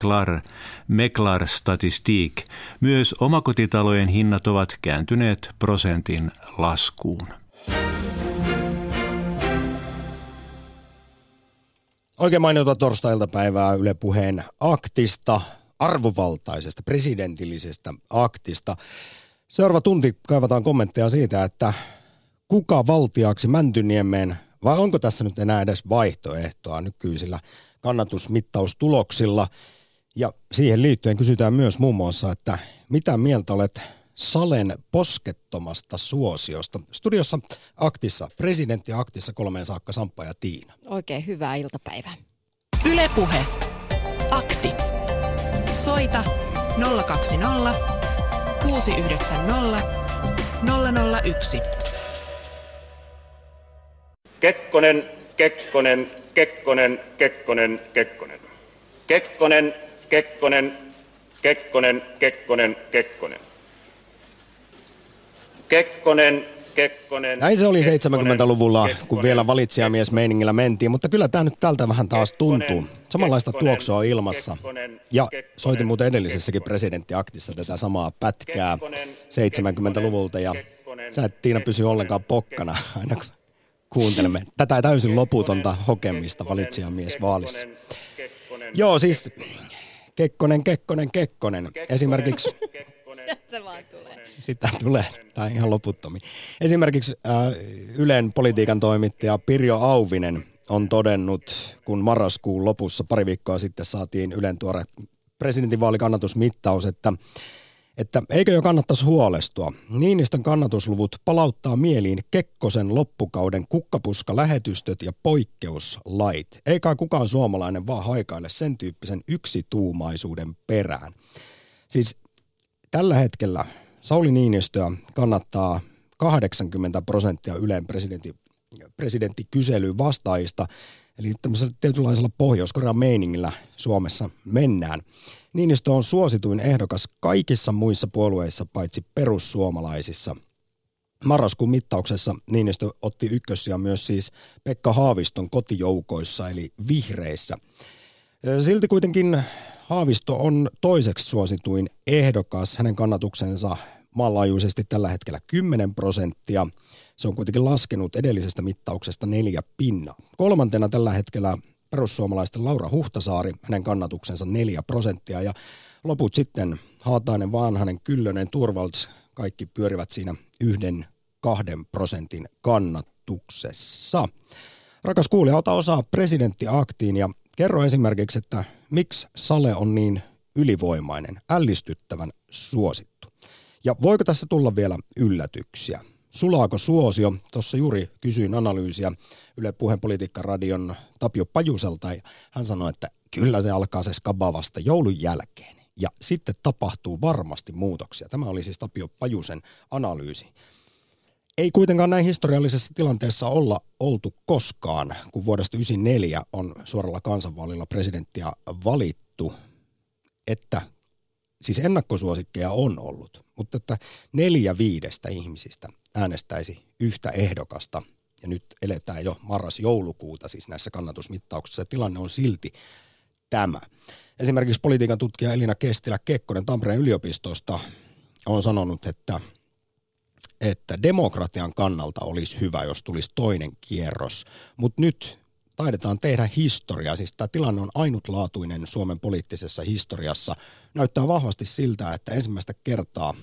Klar, Meklar Statistik. Myös omakotitalojen hinnat ovat kääntyneet prosentin laskuun. Oikein mainiota torstai-iltapäivää Yle Puheen aktista, arvovaltaisesta, presidentillisestä aktista. Seuraava tunti kaivataan kommentteja siitä, että kuka valtiaksi Mäntyniemeen, vai onko tässä nyt enää edes vaihtoehtoa nykyisillä kannatusmittaustuloksilla. Ja siihen liittyen kysytään myös muun muassa, että mitä mieltä olet Salen poskettomasta suosiosta. Studiossa Aktissa, presidentti Aktissa kolmeen saakka Samppa ja Tiina. Oikein hyvää iltapäivää. Ylepuhe. Akti. Soita 020 690 001. Kekkonen, Kekkonen, Kekkonen, Kekkonen, Kekkonen. Kekkonen, Kekkonen, Kekkonen, Kekkonen, Kekkonen. Kekkonen, Kekkonen. Näin se oli 70-luvulla, kun vielä valitsijamies meiningillä mentiin, mutta kyllä tämä nyt tältä vähän taas tuntuu. Samanlaista tuoksua on ilmassa. Ja soitin muuten edellisessäkin presidenttiaktissa tätä samaa pätkää 70-luvulta ja sä et Tiina pysy ollenkaan pokkana aina kun kuuntelemme tätä täysin loputonta hokemista valitsijamies vaalissa. Joo, siis Kekkonen, Kekkonen, Kekkonen. Esimerkiksi Se vaan tulee. sitä tulee, tai ihan loputtomiin. Esimerkiksi äh, Ylen politiikan toimittaja Pirjo Auvinen on todennut, kun marraskuun lopussa pari viikkoa sitten saatiin Ylen tuore presidentinvaalikannatusmittaus, että että eikö jo kannattaisi huolestua. Niinistön kannatusluvut palauttaa mieliin Kekkosen loppukauden kukkapuska-lähetystöt ja poikkeuslait. Eikä kukaan suomalainen vaan haikaile sen tyyppisen yksituumaisuuden perään. Siis tällä hetkellä Sauli Niinistöä kannattaa 80 prosenttia Ylen presidentti, presidenttikyselyyn vastaajista. Eli tämmöisellä tietynlaisella pohjois meiningillä Suomessa mennään. Niinistö on suosituin ehdokas kaikissa muissa puolueissa paitsi perussuomalaisissa. Marraskuun mittauksessa Niinistö otti ykkössiä myös siis Pekka Haaviston kotijoukoissa eli vihreissä. Silti kuitenkin Haavisto on toiseksi suosituin ehdokas. Hänen kannatuksensa maanlaajuisesti tällä hetkellä 10 prosenttia. Se on kuitenkin laskenut edellisestä mittauksesta neljä pinna. Kolmantena tällä hetkellä perussuomalaisten Laura Huhtasaari, hänen kannatuksensa 4 prosenttia ja loput sitten Haatainen, Vanhanen, Kyllönen, Turvalds, kaikki pyörivät siinä yhden kahden prosentin kannatuksessa. Rakas kuulija, ota osaa presidenttiaktiin ja kerro esimerkiksi, että miksi Sale on niin ylivoimainen, ällistyttävän suosittu. Ja voiko tässä tulla vielä yllätyksiä? Sulaako suosio? Tuossa juuri kysyin analyysiä Yle Puheen politiikkaradion Tapio Pajuselta ja hän sanoi, että kyllä se alkaa se skaba vasta joulun jälkeen. Ja sitten tapahtuu varmasti muutoksia. Tämä oli siis Tapio Pajusen analyysi. Ei kuitenkaan näin historiallisessa tilanteessa olla oltu koskaan, kun vuodesta 1994 on suoralla kansanvaalilla presidenttiä valittu, että siis ennakkosuosikkeja on ollut, mutta että neljä viidestä ihmisistä äänestäisi yhtä ehdokasta. Ja nyt eletään jo marras-joulukuuta siis näissä kannatusmittauksissa. Tilanne on silti tämä. Esimerkiksi politiikan tutkija Elina Kestilä-Kekkonen Tampereen yliopistosta on sanonut, että, että demokratian kannalta olisi hyvä, jos tulisi toinen kierros. Mutta nyt taidetaan tehdä historiaa. Siis tämä tilanne on ainutlaatuinen Suomen poliittisessa historiassa. Näyttää vahvasti siltä, että ensimmäistä kertaa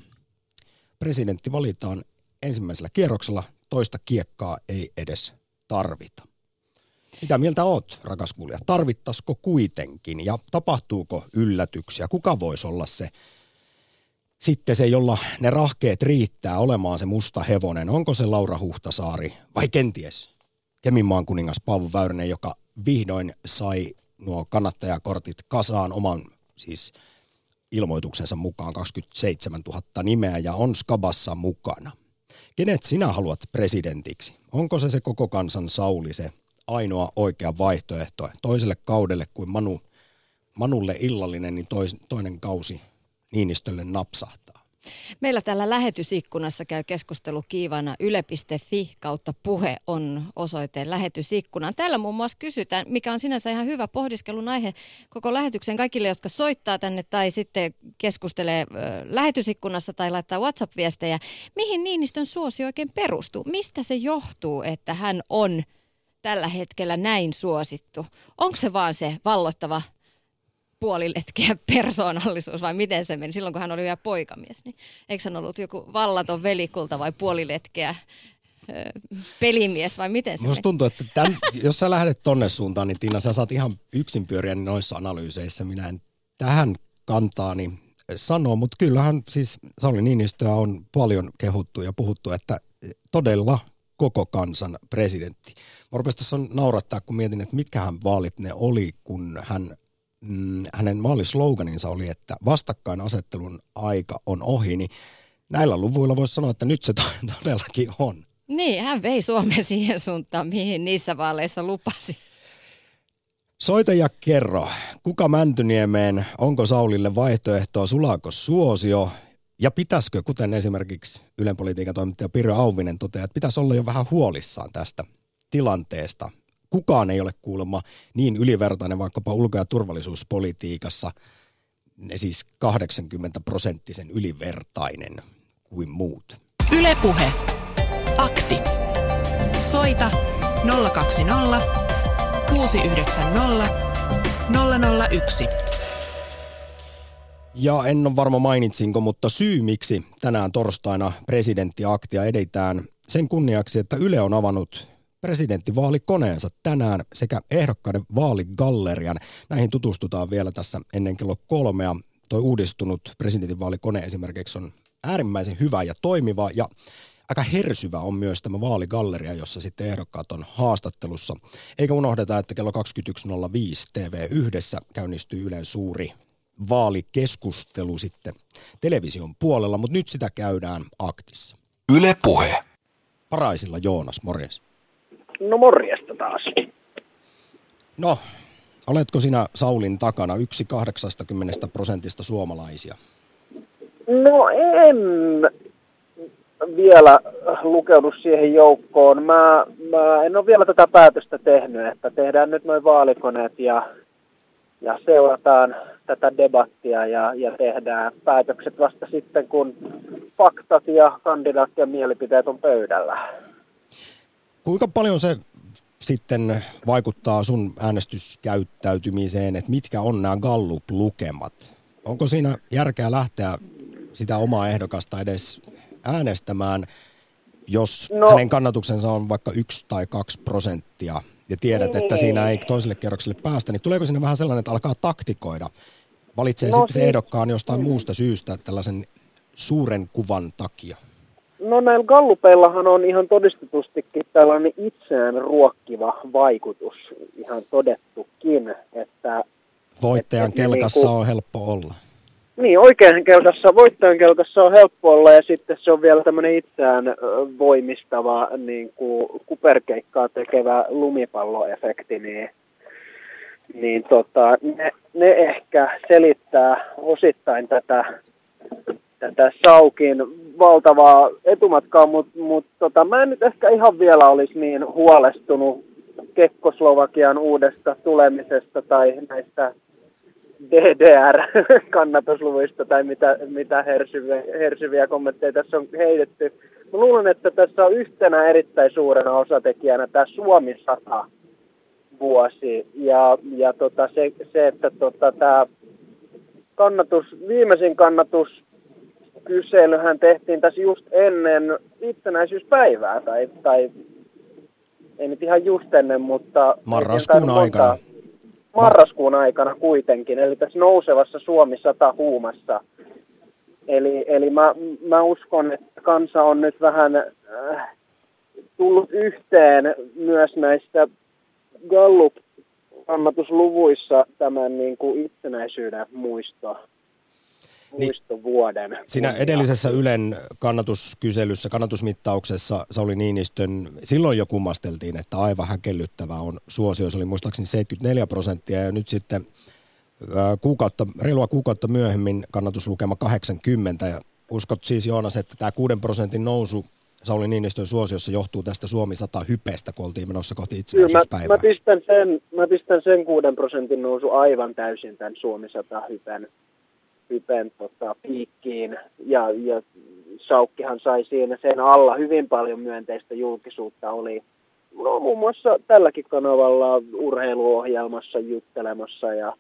presidentti valitaan ensimmäisellä kierroksella, toista kiekkaa ei edes tarvita. Mitä mieltä oot, rakas kuulija? Tarvittaisiko kuitenkin ja tapahtuuko yllätyksiä? Kuka voisi olla se sitten se, jolla ne rahkeet riittää olemaan se musta hevonen? Onko se Laura Huhtasaari vai kenties Keminmaan kuningas Paavo Väyrynen, joka vihdoin sai nuo kannattajakortit kasaan oman siis ilmoituksensa mukaan 27 000 nimeä ja on Skabassa mukana. Kenet sinä haluat presidentiksi? Onko se se koko kansan Sauli se ainoa oikea vaihtoehto toiselle kaudelle kuin Manu, Manulle illallinen, niin tois, toinen kausi Niinistölle napsahtaa? Meillä täällä lähetysikkunassa käy keskustelu kiivana yle.fi kautta puhe on osoite lähetysikkunaan. Täällä muun muassa kysytään, mikä on sinänsä ihan hyvä pohdiskelun aihe koko lähetyksen kaikille, jotka soittaa tänne tai sitten keskustelee lähetysikkunassa tai laittaa WhatsApp-viestejä. Mihin Niinistön suosi oikein perustuu? Mistä se johtuu, että hän on tällä hetkellä näin suosittu? Onko se vaan se vallottava puoliletkeä persoonallisuus vai miten se meni silloin, kun hän oli vielä poikamies. Niin eikö hän ollut joku vallaton velikulta vai puoliletkeä pelimies vai miten se Musta tuntuu, että tämän, jos sä lähdet tonne suuntaan, niin Tiina, sä saat ihan yksin pyöriä noissa analyyseissä. Minä en tähän kantaani sanoa, mutta kyllähän siis Sauli Niinistöä on paljon kehuttu ja puhuttu, että todella koko kansan presidentti. Mä rupesin naurattaa, kun mietin, että mitkähän vaalit ne oli, kun hän mm, hänen vaalisloganinsa oli, että vastakkainasettelun aika on ohi, niin näillä luvuilla voisi sanoa, että nyt se todellakin on. Niin, hän vei Suomen siihen suuntaan, mihin niissä vaaleissa lupasi. Soita ja kerro, kuka Mäntyniemeen, onko Saulille vaihtoehtoa, sulaako suosio ja pitäisikö, kuten esimerkiksi Ylen politiikan toimittaja Pirjo Auvinen toteaa, että pitäisi olla jo vähän huolissaan tästä tilanteesta kukaan ei ole kuulemma niin ylivertainen vaikkapa ulko- ja turvallisuuspolitiikassa, siis 80 prosenttisen ylivertainen kuin muut. Ylepuhe. Akti. Soita 020 690 001. Ja en ole varma mainitsinko, mutta syy miksi tänään torstaina presidenttiaktia edetään sen kunniaksi, että Yle on avannut presidenttivaalikoneensa tänään sekä ehdokkaiden vaaligallerian. Näihin tutustutaan vielä tässä ennen kello kolmea. Toi uudistunut presidentinvaalikone esimerkiksi on äärimmäisen hyvä ja toimiva ja aika hersyvä on myös tämä vaaligalleria, jossa sitten ehdokkaat on haastattelussa. Eikä unohdeta, että kello 21.05 TV yhdessä käynnistyy Ylen suuri vaalikeskustelu sitten television puolella, mutta nyt sitä käydään aktissa. Yle Puhe. Paraisilla Joonas, morjes. No morjesta taas. No, oletko sinä Saulin takana yksi 80 prosentista suomalaisia? No en vielä lukeudu siihen joukkoon. Mä, mä en ole vielä tätä päätöstä tehnyt, että tehdään nyt noin vaalikoneet ja, ja seurataan tätä debattia ja, ja tehdään päätökset vasta sitten, kun faktat ja kandidaattien mielipiteet on pöydällä. Kuinka paljon se sitten vaikuttaa sun äänestyskäyttäytymiseen, että mitkä on nämä Gallup-lukemat? Onko siinä järkeä lähteä sitä omaa ehdokasta edes äänestämään, jos no, hänen kannatuksensa on vaikka yksi tai kaksi prosenttia ja tiedät, niin, että siinä ei toiselle kerrokselle päästä, niin tuleeko sinne vähän sellainen, että alkaa taktikoida? Valitsee no, sitten se siis- ehdokkaan jostain muusta syystä tällaisen suuren kuvan takia? No näillä gallupeillahan on ihan todistetustikin tällainen itseään ruokkiva vaikutus ihan todettukin, että... Voittajan että kelkassa niinku, on helppo olla. Niin, oikein kelkassa, voittajan kelkassa on helppo olla ja sitten se on vielä tämmöinen itseään voimistava niin kuin kuperkeikkaa tekevä lumipalloefekti, niin, niin tota, ne, ne ehkä selittää osittain tätä tätä Saukin valtavaa etumatkaa, mutta mut, tota, mä en nyt ehkä ihan vielä olisi niin huolestunut Kekkoslovakian uudesta tulemisesta tai näistä DDR-kannatusluvuista tai mitä, mitä hersyviä, hersyviä kommentteja tässä on heitetty. Mä luulen, että tässä on yhtenä erittäin suurena osatekijänä tämä Suomi 100 vuosi ja, ja tota, se, se, että tota, tämä kannatus, viimeisin kannatus kyselyhän tehtiin tässä just ennen itsenäisyyspäivää, tai, tai ei nyt ihan just ennen, mutta... Marraskuun aikana. Marraskuun aikana kuitenkin, eli tässä nousevassa Suomi 100 huumassa. Eli, eli mä, mä uskon, että kansa on nyt vähän äh, tullut yhteen myös näistä Gallup-kannatusluvuissa tämän niin kuin itsenäisyyden muisto muistovuoden. Niin, siinä edellisessä Ylen kannatuskyselyssä, kannatusmittauksessa Sauli Niinistön, silloin jo kummasteltiin, että aivan häkellyttävä on suosio. Se oli muistaakseni 74 prosenttia ja nyt sitten kuukautta, reilua kuukautta myöhemmin kannatuslukema 80 ja uskot siis Joonas, että tämä 6 prosentin nousu Sauli Niinistön suosiossa johtuu tästä Suomi 100 hypeestä, kun oltiin menossa kohti itsenäisyyspäivää? Mä, mä, pistän sen, mä pistän sen 6 prosentin nousu aivan täysin tämän Suomi 100 hypen, hypen tota, piikkiin. Ja, ja Saukkihan sai siinä sen alla hyvin paljon myönteistä julkisuutta. Oli no, muun muassa tälläkin kanavalla urheiluohjelmassa juttelemassa ja,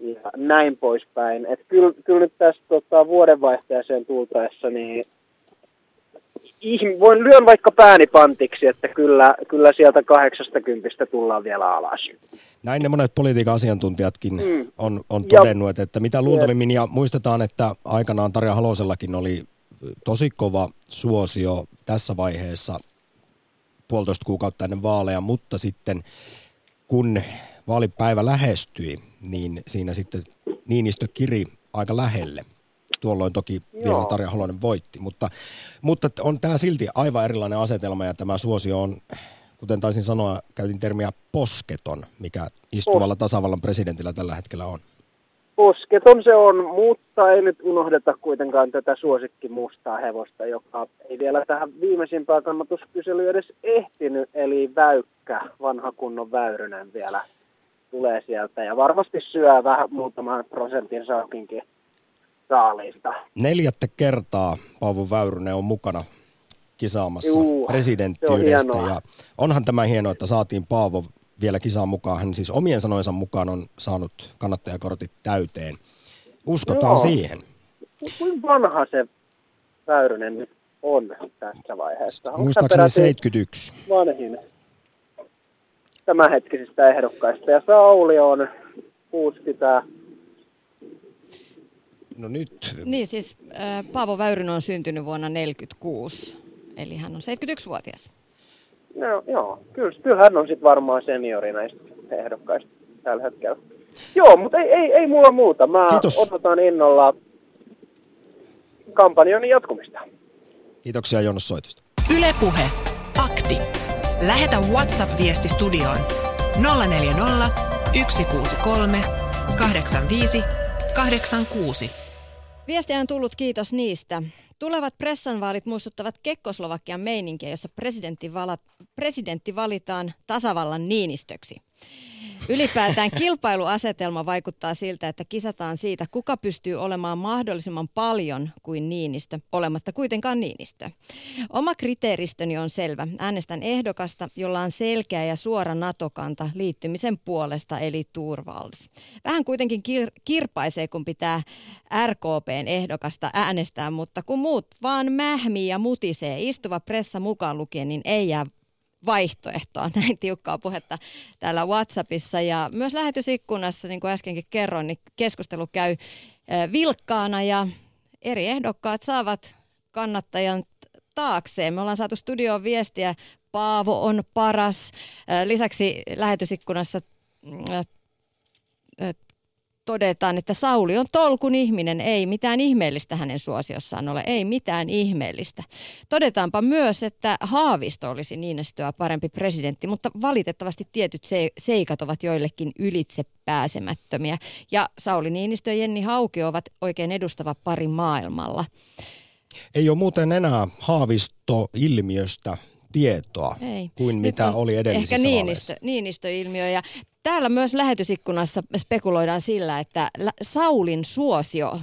ja näin poispäin. Et kyllä, kyllä nyt tässä tota, vuodenvaihteeseen tultaessa niin voin lyön vaikka pääni pantiksi, että kyllä, kyllä sieltä 80 tullaan vielä alas. Näin ne monet politiikan asiantuntijatkin mm. on, on todennut, ja, että mitä luultavimmin, ja muistetaan, että aikanaan Tarja Halosellakin oli tosi kova suosio tässä vaiheessa puolitoista kuukautta ennen vaaleja, mutta sitten kun vaalipäivä lähestyi, niin siinä sitten Niinistö kiri aika lähelle. Tuolloin toki Joo. vielä Tarja Holonen voitti, mutta, mutta on tämä silti aivan erilainen asetelma ja tämä suosio on, kuten taisin sanoa, käytin termiä posketon, mikä istuvalla tasavallan presidentillä tällä hetkellä on. Posketon se on, mutta ei nyt unohdeta kuitenkaan tätä suosikki mustaa hevosta, joka ei vielä tähän viimeisimpään kannatuskyselyyn edes ehtinyt, eli Väykkä, vanha kunnon Väyrynen vielä tulee sieltä ja varmasti syö vähän muutaman prosentin saakinkin saaliista. Neljättä kertaa Paavo Väyrynen on mukana kisaamassa Juu, presidenttiydestä ja onhan tämä hienoa, että saatiin Paavo vielä kisaan mukaan. Hän siis omien sanojensa mukaan on saanut kannattajakortit täyteen. Uskotaan Joo. siihen. Kuinka vanha se Väyrynen nyt on tässä vaiheessa? Onko Muistaakseni 71. Vanhin tämänhetkisistä ehdokkaista. Ja Sauli on 60. No nyt. Niin siis äh, Paavo Väyrynen on syntynyt vuonna 1946, eli hän on 71-vuotias. No joo, kyllä, kyllä hän on sitten varmaan seniori näistä ehdokkaista tällä hetkellä. Joo, mutta ei, ei, ei mulla muuta. Mä Kiitos. odotan innolla kampanjan jatkumista. Kiitoksia Jonas soitosta. Ylepuhe Akti. Lähetä WhatsApp-viesti studioon 040 163 85 86. Viestiä on tullut, kiitos niistä. Tulevat pressanvaalit muistuttavat Kekkoslovakian meininkiä, jossa presidentti, vala, presidentti valitaan tasavallan Niinistöksi. Ylipäätään kilpailuasetelma vaikuttaa siltä, että kisataan siitä, kuka pystyy olemaan mahdollisimman paljon kuin Niinistö, olematta kuitenkaan Niinistö. Oma kriteeristöni on selvä. Äänestän ehdokasta, jolla on selkeä ja suora NATO-kanta liittymisen puolesta, eli Turvals. Vähän kuitenkin kir- kirpaisee, kun pitää RKPn ehdokasta äänestää, mutta kun muut vaan mähmii ja mutisee, istuva pressa mukaan lukien, niin ei jää vaihtoehtoa, näin tiukkaa puhetta täällä WhatsAppissa ja myös lähetysikkunassa, niin kuin äskenkin kerroin, niin keskustelu käy vilkkaana ja eri ehdokkaat saavat kannattajan taakseen. Me ollaan saatu studioon viestiä, Paavo on paras. Lisäksi lähetysikkunassa todetaan, että Sauli on tolkun ihminen, ei mitään ihmeellistä hänen suosiossaan ole, ei mitään ihmeellistä. Todetaanpa myös, että Haavisto olisi Niinistöä parempi presidentti, mutta valitettavasti tietyt seikat ovat joillekin ylitse pääsemättömiä. Ja Sauli Niinistö ja Jenni Hauki ovat oikein edustava pari maailmalla. Ei ole muuten enää Haavisto-ilmiöstä tietoa Ei. kuin mitä oli edellisissä Ehkä Niinistö, Niinistö-ilmiö. Ja täällä myös lähetysikkunassa spekuloidaan sillä, että Saulin suosio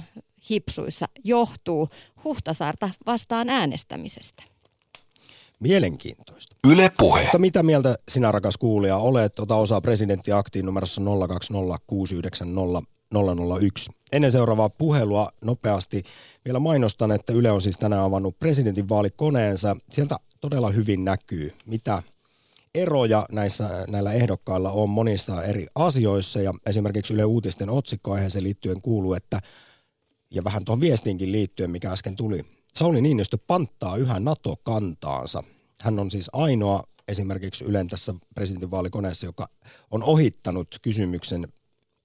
hipsuissa johtuu Huhtasaarta vastaan äänestämisestä. Mielenkiintoista. Yle puhe. Mutta mitä mieltä sinä rakas kuulija olet? Ota osaa presidenttiaktiin numerossa 020690001. Ennen seuraavaa puhelua nopeasti vielä mainostan, että Yle on siis tänään avannut presidentinvaalikoneensa. Sieltä todella hyvin näkyy, mitä eroja näissä, näillä ehdokkailla on monissa eri asioissa ja esimerkiksi Yle Uutisten otsikkoaiheeseen liittyen kuuluu, että ja vähän tuohon viestiinkin liittyen, mikä äsken tuli. Sauli Niinistö panttaa yhä NATO-kantaansa. Hän on siis ainoa esimerkiksi Ylen tässä presidentinvaalikoneessa, joka on ohittanut kysymyksen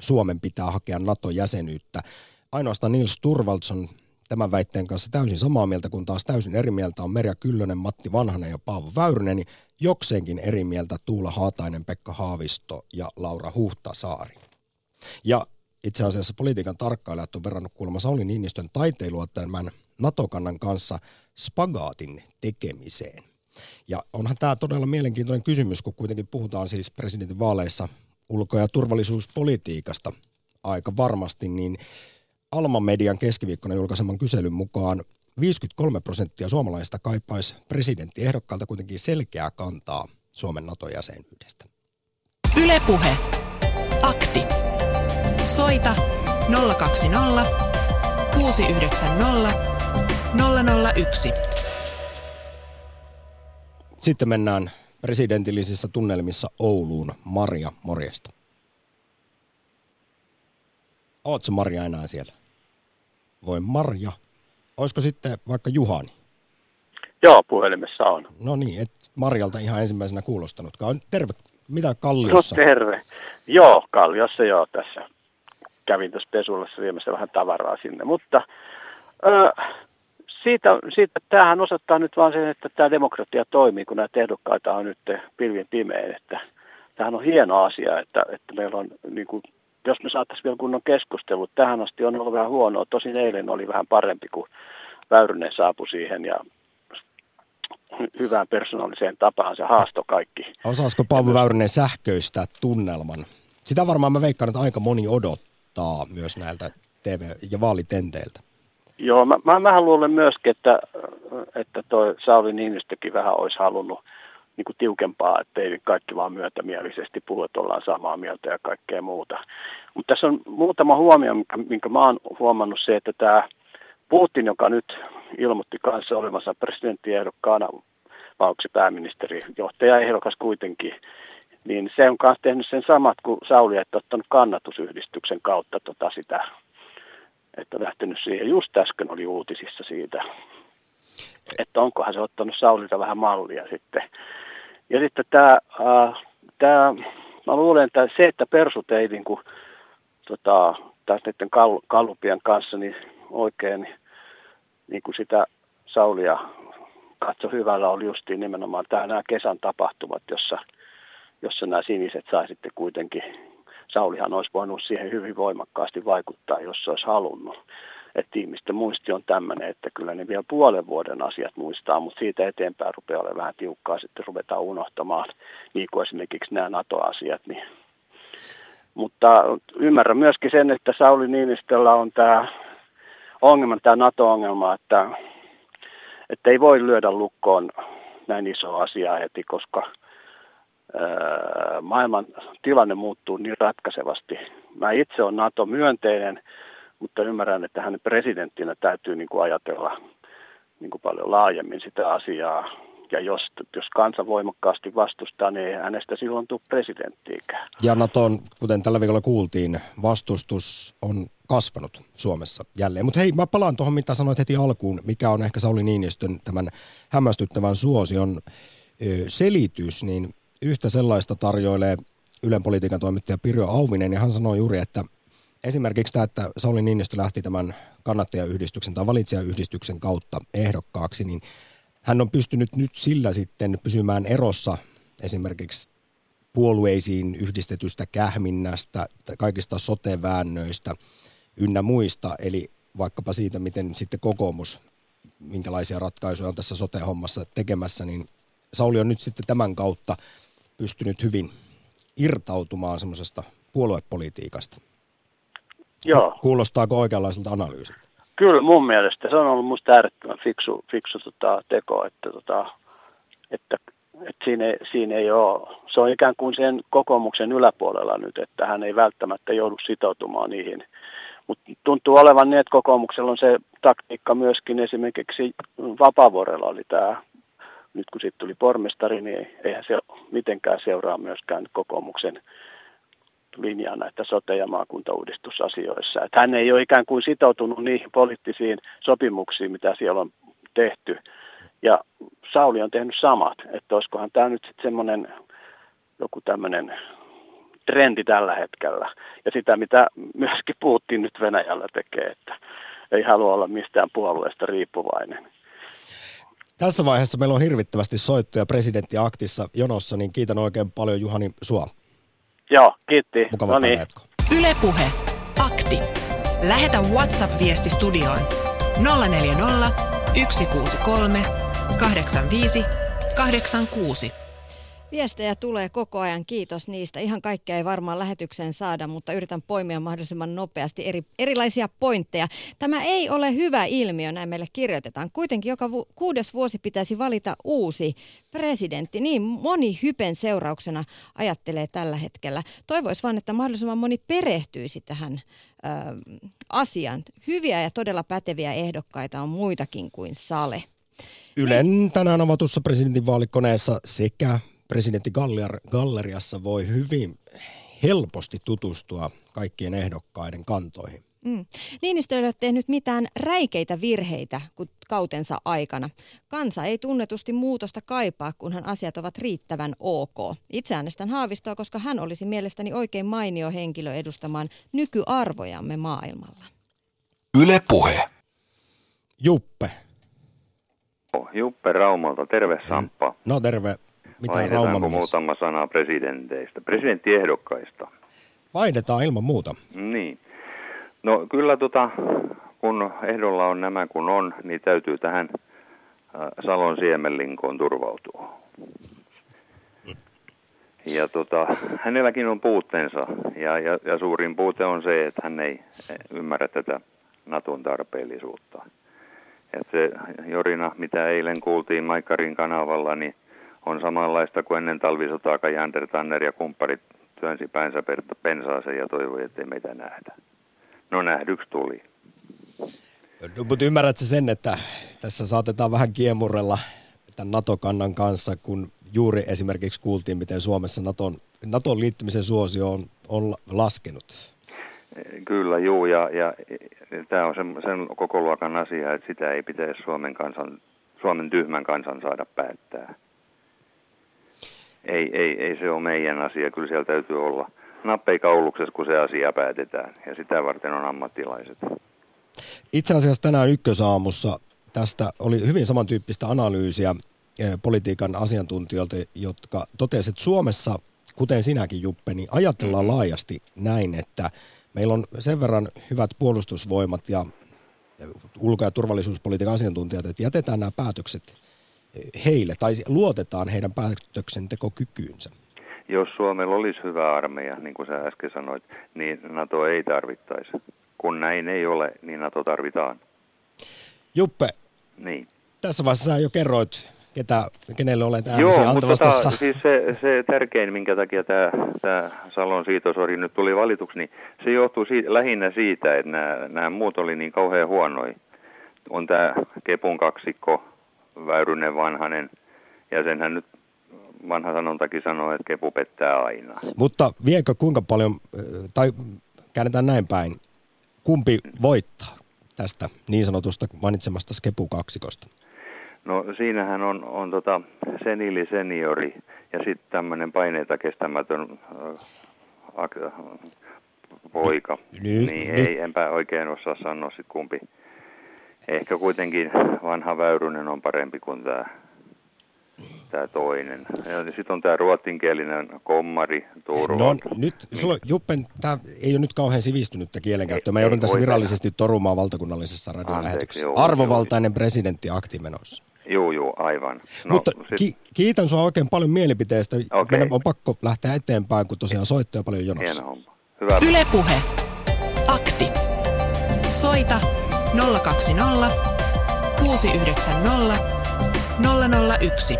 Suomen pitää hakea NATO-jäsenyyttä. Ainoastaan Nils Turvaldsson tämän väitteen kanssa täysin samaa mieltä, kun taas täysin eri mieltä on Merja Kyllönen, Matti Vanhanen ja Paavo Väyrynen, niin jokseenkin eri mieltä Tuula Haatainen, Pekka Haavisto ja Laura Huhtasaari. Ja itse asiassa politiikan tarkkailijat on verrannut kuulemma Sauli Niinistön taiteilua tämän NATO-kannan kanssa spagaatin tekemiseen. Ja onhan tämä todella mielenkiintoinen kysymys, kun kuitenkin puhutaan siis presidentin vaaleissa ulko- ja turvallisuuspolitiikasta aika varmasti, niin Alma Median keskiviikkona julkaiseman kyselyn mukaan 53 prosenttia suomalaisista kaipaisi presidenttiehdokkalta kuitenkin selkeää kantaa Suomen NATO-jäsenyydestä. Ylepuhe. Akti. Soita 020 690 001. Sitten mennään presidentillisissä tunnelmissa Ouluun. Maria, morjesta. Ootko Maria enää siellä? Voi Marja. Olisiko sitten vaikka Juhani? Joo, puhelimessa on. No niin, et Marjalta ihan ensimmäisenä kuulostanutkaan. Terve, mitä Kalliossa? No terve. Joo, Kalliossa joo tässä. Kävin tuossa Pesulassa viemässä vähän tavaraa sinne, mutta ö, siitä, siitä, tämähän osoittaa nyt vaan sen, että tämä demokratia toimii, kun näitä ehdokkaita on nyt pilvin pimein, että tämähän on hieno asia, että, että meillä on niin kuin, jos me saataisiin vielä kunnon keskustelu, tähän asti on ollut vähän huonoa, tosin eilen oli vähän parempi, kun Väyrynen saapui siihen ja hyvään persoonalliseen tapaan se haasto kaikki. Osaisiko Paavo Väyrynen sähköistää tunnelman? Sitä varmaan mä veikkaan, että aika moni odottaa myös näiltä TV- ja vaalitenteiltä. Joo, mä, mä vähän luulen myöskin, että, että toi Sauli Niinistökin vähän olisi halunnut niin kuin tiukempaa, että ei kaikki vaan myötämielisesti puhu, että ollaan samaa mieltä ja kaikkea muuta. Mutta tässä on muutama huomio, minkä, minkä mä oon huomannut se, että tämä Putin, joka nyt ilmoitti kanssa olemassa presidenttiehdokkaana, vai onko se pääministeri, johtajaehdokas kuitenkin, niin se on myös tehnyt sen samat kuin Sauli, että ottanut kannatusyhdistyksen kautta tota sitä, että lähtenyt siihen. Just äsken oli uutisissa siitä, että onkohan se ottanut Saulilta vähän mallia sitten. Ja sitten tämä, äh, tämä mä luulen, että se, että persut ei niin kuin, tota, taas näiden kal- kallupien kanssa niin oikein niin kuin sitä Saulia katso hyvällä oli justiin nimenomaan tämä, nämä kesän tapahtumat, jossa, jossa nämä siniset sai sitten kuitenkin, Saulihan olisi voinut siihen hyvin voimakkaasti vaikuttaa, jos se olisi halunnut. Että ihmisten muisti on tämmöinen, että kyllä ne vielä puolen vuoden asiat muistaa, mutta siitä eteenpäin rupeaa olemaan vähän tiukkaa, sitten ruvetaan unohtamaan, niin kuin esimerkiksi nämä NATO-asiat. Niin. Mutta ymmärrän myöskin sen, että Sauli Niinistöllä on tämä ongelma, tämä NATO-ongelma, että, että ei voi lyödä lukkoon näin iso asiaa heti, koska maailman tilanne muuttuu niin ratkaisevasti. Mä itse olen NATO-myönteinen, mutta ymmärrän, että hänen presidenttinä täytyy niin kuin ajatella niin kuin paljon laajemmin sitä asiaa. Ja jos, jos kansa voimakkaasti vastustaa, niin ei hänestä silloin tule presidenttiikään. Ja Naton, kuten tällä viikolla kuultiin, vastustus on kasvanut Suomessa jälleen. Mutta hei, mä palaan tuohon, mitä sanoit heti alkuun, mikä on ehkä Sauli Niinistön tämän hämmästyttävän suosion selitys, niin yhtä sellaista tarjoilee Ylen politiikan toimittaja Pirjo Auvinen, ja hän sanoi juuri, että esimerkiksi tämä, että Sauli Niinistö lähti tämän kannattajayhdistyksen tai valitsijayhdistyksen kautta ehdokkaaksi, niin hän on pystynyt nyt sillä sitten pysymään erossa esimerkiksi puolueisiin yhdistetystä kähminnästä, kaikista soteväännöistä ynnä muista, eli vaikkapa siitä, miten sitten kokoomus, minkälaisia ratkaisuja on tässä sote-hommassa tekemässä, niin Sauli on nyt sitten tämän kautta pystynyt hyvin irtautumaan semmoisesta puoluepolitiikasta. Joo. Kuulostaako oikeanlaiselta analyysiltä? Kyllä mun mielestä se on ollut musta äärettömän fiksu, fiksu tota, teko, että, tota, että, että siinä, ei, siinä ei ole, se on ikään kuin sen kokoomuksen yläpuolella nyt, että hän ei välttämättä joudu sitoutumaan niihin. Mutta tuntuu olevan niin, että kokoomuksella on se taktiikka myöskin esimerkiksi Vapavuorella oli tämä, nyt kun sitten tuli pormestari, niin eihän se mitenkään seuraa myöskään kokoomuksen linjaa näitä sote- ja maakuntauudistusasioissa. Että hän ei ole ikään kuin sitoutunut niihin poliittisiin sopimuksiin, mitä siellä on tehty. Ja Sauli on tehnyt samat, että olisikohan tämä nyt sitten semmoinen joku tämmöinen trendi tällä hetkellä. Ja sitä, mitä myöskin Putin nyt Venäjällä tekee, että ei halua olla mistään puolueesta riippuvainen. Tässä vaiheessa meillä on hirvittävästi soittoja presidenttiaktissa jonossa, niin kiitän oikein paljon Juhani sua. Joo, kiitti. Mukava no niin. Ylepuhe. Akti. Lähetä WhatsApp-viesti studioon 040 163 85 86. Viestejä tulee koko ajan, kiitos niistä. Ihan kaikkea ei varmaan lähetykseen saada, mutta yritän poimia mahdollisimman nopeasti eri, erilaisia pointteja. Tämä ei ole hyvä ilmiö, näin meille kirjoitetaan. Kuitenkin joka vu- kuudes vuosi pitäisi valita uusi presidentti. Niin moni hypen seurauksena ajattelee tällä hetkellä. Toivois vaan, että mahdollisimman moni perehtyisi tähän ö, asiaan. Hyviä ja todella päteviä ehdokkaita on muitakin kuin Sale. Ylen tänään avatussa presidentinvaalikoneessa sekä presidentti Galleriassa voi hyvin helposti tutustua kaikkien ehdokkaiden kantoihin. Mm. Niinistö ei ole tehnyt mitään räikeitä virheitä kautensa aikana. Kansa ei tunnetusti muutosta kaipaa, kunhan asiat ovat riittävän ok. Itse äänestän Haavistoa, koska hän olisi mielestäni oikein mainio henkilö edustamaan nykyarvojamme maailmalla. Yle Puhe. Juppe. Juppe Raumalta, terve Samppa. No terve. Mitä Vaihdetaanko muutama sana presidenteistä, presidenttiehdokkaista? Vaihdetaan ilman muuta. Niin. No kyllä tota, kun ehdolla on nämä kun on, niin täytyy tähän äh, Salon siemenlinkoon turvautua. Ja tota, hänelläkin on puutteensa ja, ja, ja suurin puute on se, että hän ei ymmärrä tätä Naton tarpeellisuutta. Et se jorina, mitä eilen kuultiin Maikkarin kanavalla, niin on samanlaista kuin ennen talvisotaa, kun Jander Tanner ja kumpparit työnsi päänsä pensaaseen ja toivoi, ettei meitä nähdä. No nähdyksi tuli. No, mutta ymmärrätkö sen, että tässä saatetaan vähän kiemurrella tämän NATO-kannan kanssa, kun juuri esimerkiksi kuultiin, miten Suomessa Naton, Naton liittymisen suosio on, on laskenut? Kyllä, juu, ja, ja, ja tämä on sen, sen koko luokan asia, että sitä ei pitäisi Suomen, kansan, Suomen tyhmän kansan saada päättää ei, ei, ei se ole meidän asia. Kyllä siellä täytyy olla nappeikauluksessa, kun se asia päätetään. Ja sitä varten on ammattilaiset. Itse asiassa tänään ykkösaamussa tästä oli hyvin samantyyppistä analyysiä eh, politiikan asiantuntijoilta, jotka totesivat, että Suomessa, kuten sinäkin Juppe, niin ajatellaan mm-hmm. laajasti näin, että meillä on sen verran hyvät puolustusvoimat ja ulko- ja turvallisuuspolitiikan asiantuntijat, että jätetään nämä päätökset heille, tai luotetaan heidän päätöksentekokykyynsä? Jos Suomella olisi hyvä armeija, niin kuin sä äsken sanoit, niin NATO ei tarvittaisi. Kun näin ei ole, niin NATO tarvitaan. Juppe, niin. tässä vaiheessa sä jo kerroit, ketä, kenelle olet äänesi Joo, mutta tota, siis se, se tärkein, minkä takia tämä, tämä Salon siitosori nyt tuli valituksi, niin se johtuu siitä, lähinnä siitä, että nämä, nämä muut oli niin kauhean huonoja. On tämä Kepun kaksikko, Väyrynen vanhanen, ja senhän nyt vanha sanontakin sanoo, että kepu pettää aina. Mutta viekö kuinka paljon, tai käännetään näin päin, kumpi voittaa tästä niin sanotusta mainitsemasta Skepu kaksikosta? No siinähän on, on tota senili seniori ja sitten tämmöinen paineita kestämätön äh, poika. Ny, niin ny. ei, enpä oikein osaa sanoa sit kumpi, ehkä kuitenkin vanha Väyrynen on parempi kuin tämä tämä toinen. Ja sitten on tämä ruotsinkielinen kommari, Turva. No nyt, sulla, Juppen, tämä ei ole nyt kauhean sivistynyttä kielenkäyttöä. Mä joudun tässä virallisesti torumaan valtakunnallisessa radiolähetyksessä. Arvovaltainen presidentti aktimenossa. Joo, joo, aivan. No, Mutta sit... ki- kiitän sinua oikein paljon mielipiteestä. Okay. Meidän on pakko lähteä eteenpäin, kun tosiaan soittaa paljon jonossa. Hyvä. Yle Puhe. Akti. Soita 020 690 001.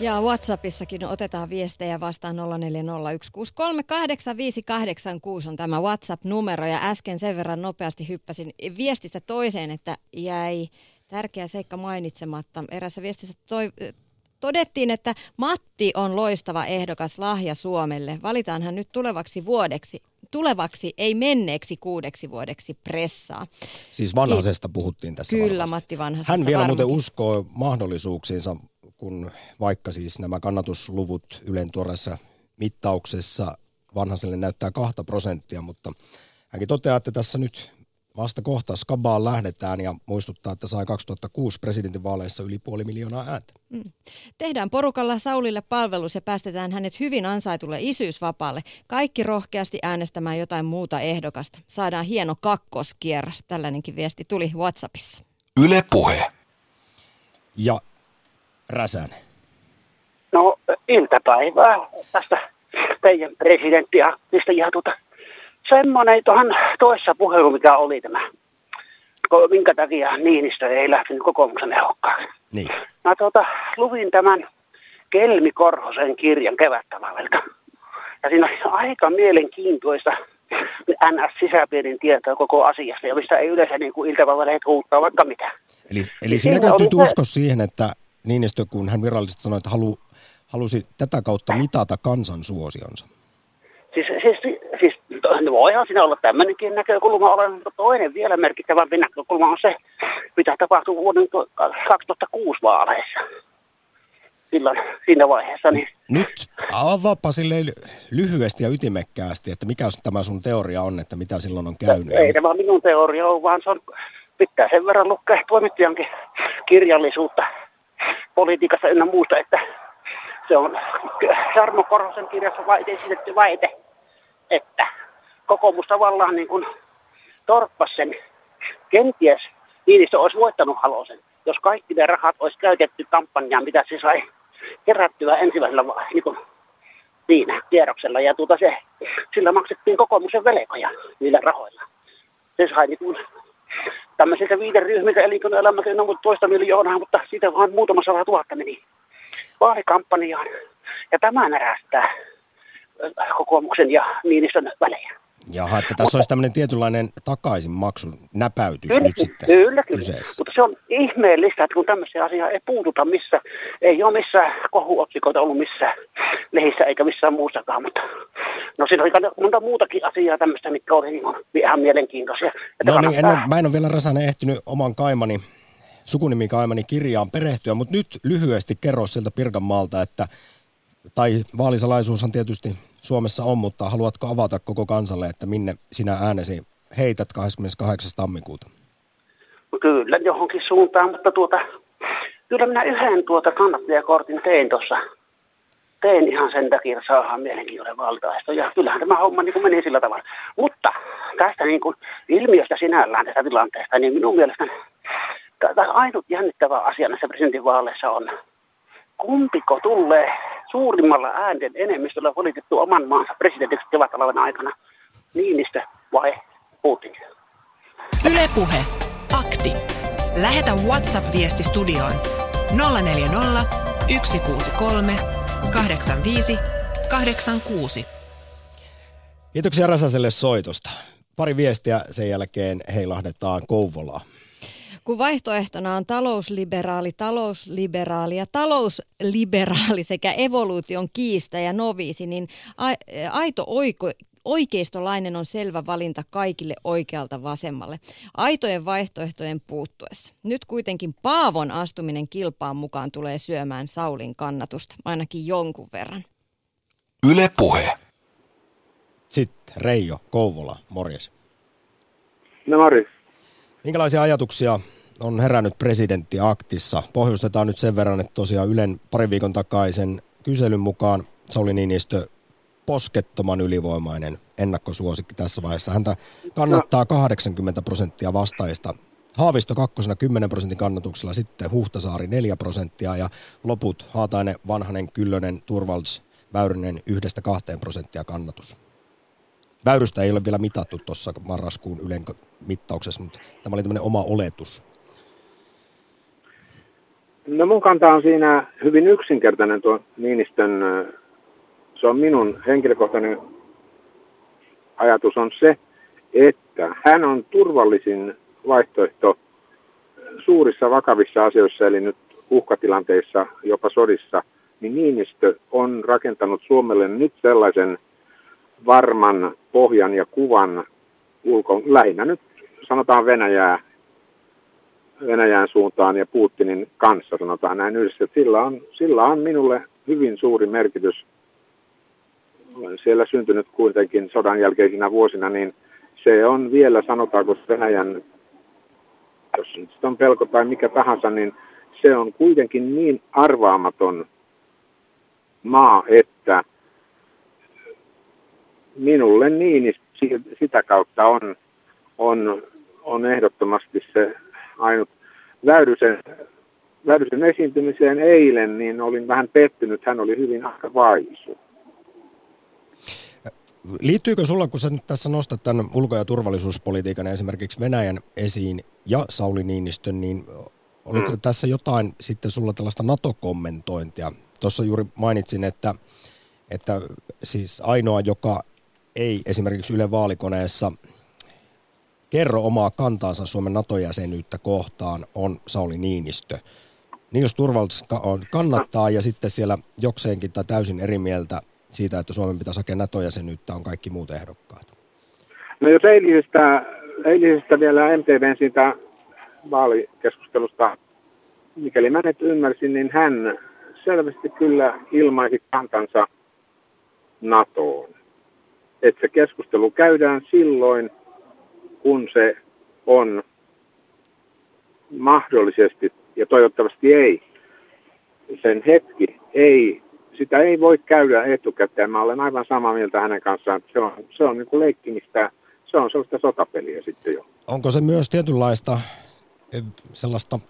Ja WhatsAppissakin otetaan viestejä vastaan 0401638586 on tämä WhatsApp-numero. Ja äsken sen verran nopeasti hyppäsin viestistä toiseen, että jäi tärkeä seikka mainitsematta. Erässä viestissä toi, todettiin, että Matti on loistava ehdokas lahja Suomelle. Valitaan hän nyt tulevaksi vuodeksi tulevaksi, ei menneeksi kuudeksi vuodeksi pressaa. Siis vanhasesta puhuttiin tässä Kyllä, varmasti. Matti Vanhasesta Hän vielä varmakin. muuten uskoo mahdollisuuksiinsa, kun vaikka siis nämä kannatusluvut Ylen tuoreessa mittauksessa Vanhaselle näyttää kahta prosenttia, mutta hänkin toteaa, että tässä nyt vasta kohta Skabaan lähdetään ja muistuttaa, että sai 2006 presidentinvaaleissa yli puoli miljoonaa ääntä. Mm. Tehdään porukalla Saulille palvelus ja päästetään hänet hyvin ansaitulle isyysvapaalle. Kaikki rohkeasti äänestämään jotain muuta ehdokasta. Saadaan hieno kakkoskierros. Tällainenkin viesti tuli WhatsAppissa. Yle Puhe. Ja Räsänen. No iltapäivää tästä teidän presidenttiä, mistä ihan tuota, semmoinen tuohon toissa puhelu, mikä oli tämä, minkä takia Niinistö ei lähtenyt kokoomuksen ehokkaaksi. Niin. Mä tuota, luvin tämän Kelmi Korhosen kirjan kevättävältä. Ja siinä on aika mielenkiintoista NS-sisäpiirin tietoa koko asiasta, ja mistä ei yleensä niin kuin iltapäivälehdet huuttaa vaikka mitä. Eli, eli sinä nyt usko siihen, että Niinistö, kun hän virallisesti sanoi, että haluaa halusi tätä kautta mitata kansan suosionsa? Siis, siis, siis no voihan siinä olla tämmöinenkin näkökulma ole, mutta toinen vielä merkittävämpi näkökulma on se, mitä tapahtui vuoden 2006 vaaleissa. Silloin siinä vaiheessa. Niin... Nyt avaapa sille lyhyesti ja ytimekkäästi, että mikä tämä sun teoria on, että mitä silloin on käynyt. Ei tämä minun teoria ole, vaan se on, pitää sen verran lukea toimittajankin kirjallisuutta politiikassa ynnä muusta, että se on Sarmo Korhosen kirjassa vai, esitetty väite, että kokoomus tavallaan niin kuin torppas sen kenties Niinistö olisi voittanut Halosen, jos kaikki ne rahat olisi käytetty kampanjaan, mitä se sai kerättyä ensimmäisellä niin kuin, siinä kierroksella. Ja tuota se, sillä maksettiin kokoomuksen velkoja niillä rahoilla. Se sai niin kuin, tämmöisiltä viiteryhmiltä elinkeinoelämältä noin toista miljoonaa, mutta siitä vaan muutama sata tuhatta meni vaalikampanjaan. Ja tämä närästää kokoomuksen ja Niinistön välejä. Jaha, että tässä olisi tämmöinen tietynlainen takaisinmaksu näpäytys kyllä, nyt sitten Kyllä, kyllä. Mutta se on ihmeellistä, että kun tämmöisiä asiaa ei puututa missä, ei ole missään kohuotsikoita ollut missään lehissä eikä missään muussakaan, mutta no siinä oli monta muutakin asiaa tämmöistä, mitkä oli ihan mielenkiintoisia. no niin, en ole, mä en ole vielä Rasanen ehtinyt oman kaimani sukunimi Kaimani kirjaan perehtyä, mutta nyt lyhyesti kerro sieltä Pirkanmaalta, että tai vaalisalaisuushan tietysti Suomessa on, mutta haluatko avata koko kansalle, että minne sinä äänesi heität 28. tammikuuta? No kyllä, johonkin suuntaan, mutta tuota, kyllä minä yhden tuota kannattajakortin tein tuossa. Tein ihan sen takia, että saadaan mielenkiintoinen valtaisto. Ja kyllähän tämä homma niin kuin meni sillä tavalla. Mutta tästä niin kuin ilmiöstä sinällään tästä tilanteesta, niin minun mielestäni tämä ainut jännittävä asia näissä presidentinvaaleissa on, kumpiko tulee suurimmalla äänten enemmistöllä valitettu oman maansa presidentiksi kevätalven aikana, Niinistö vai Putin? Ylepuhe Akti. Lähetä WhatsApp-viesti studioon 040 163 85 86. Kiitoksia Räsäselle soitosta. Pari viestiä sen jälkeen heilahdetaan Kouvolaan. Kun vaihtoehtona on talousliberaali, talousliberaali ja talousliberaali sekä evoluution kiistä ja noviisi, niin aito oiko, oikeistolainen on selvä valinta kaikille oikealta vasemmalle. Aitojen vaihtoehtojen puuttuessa. Nyt kuitenkin Paavon astuminen kilpaan mukaan tulee syömään Saulin kannatusta, ainakin jonkun verran. Yle Puhe. Sitten Reijo Kouvola, morjes. No morjes. Minkälaisia ajatuksia on herännyt presidenttiaktissa. Pohjustetaan nyt sen verran, että tosiaan Ylen parin viikon takaisen kyselyn mukaan Sauli Niinistö poskettoman ylivoimainen ennakkosuosikki tässä vaiheessa. Häntä kannattaa 80 prosenttia vastaista. Haavisto kakkosena 10 prosentin kannatuksella, sitten Huhtasaari 4 prosenttia ja loput Haatainen, Vanhanen, Kyllönen, Turvalds, Väyrynen yhdestä kahteen prosenttia kannatus. Väyrystä ei ole vielä mitattu tuossa marraskuun Ylen mittauksessa, mutta tämä oli tämmöinen oma oletus. No mun kanta on siinä hyvin yksinkertainen tuo Niinistön, se on minun henkilökohtainen ajatus on se, että hän on turvallisin vaihtoehto suurissa vakavissa asioissa, eli nyt uhkatilanteissa, jopa sodissa, niin Niinistö on rakentanut Suomelle nyt sellaisen varman pohjan ja kuvan ulko, lähinnä nyt sanotaan Venäjää Venäjän suuntaan ja Putinin kanssa, sanotaan näin yhdessä. Sillä on, sillä on minulle hyvin suuri merkitys. Olen siellä syntynyt kuitenkin sodan jälkeisinä vuosina, niin se on vielä, sanotaanko Venäjän, jos se on pelko tai mikä tahansa, niin se on kuitenkin niin arvaamaton maa, että minulle niin sitä kautta on, on, on ehdottomasti se ainut Väyrysen, Väyrysen esiintymiseen eilen, niin olin vähän pettynyt. Hän oli hyvin aika vaisu. Liittyykö sulla, kun sä nyt tässä nostat tämän ulko- ja turvallisuuspolitiikan esimerkiksi Venäjän esiin ja Sauli Niinistön, niin oliko mm. tässä jotain sitten sulla tällaista NATO-kommentointia? Tuossa juuri mainitsin, että, että siis ainoa, joka ei esimerkiksi Yle vaalikoneessa kerro omaa kantaansa Suomen NATO-jäsenyyttä kohtaan, on Sauli Niinistö. Niin jos Turvalds kannattaa ja sitten siellä jokseenkin tai täysin eri mieltä siitä, että Suomen pitäisi hakea NATO-jäsenyyttä, on kaikki muut ehdokkaat. No jos eilisestä, eilisestä vielä MTVn siitä vaalikeskustelusta, mikäli mä nyt ymmärsin, niin hän selvästi kyllä ilmaisi kantansa NATOon. Että se keskustelu käydään silloin, kun se on mahdollisesti, ja toivottavasti ei, sen hetki ei, sitä ei voi käydä etukäteen. Mä olen aivan samaa mieltä hänen kanssaan, että se on, se on niin kuin leikkimistä, se on sellaista sotapeliä sitten jo. Onko se myös tietynlaista eh, sellaista...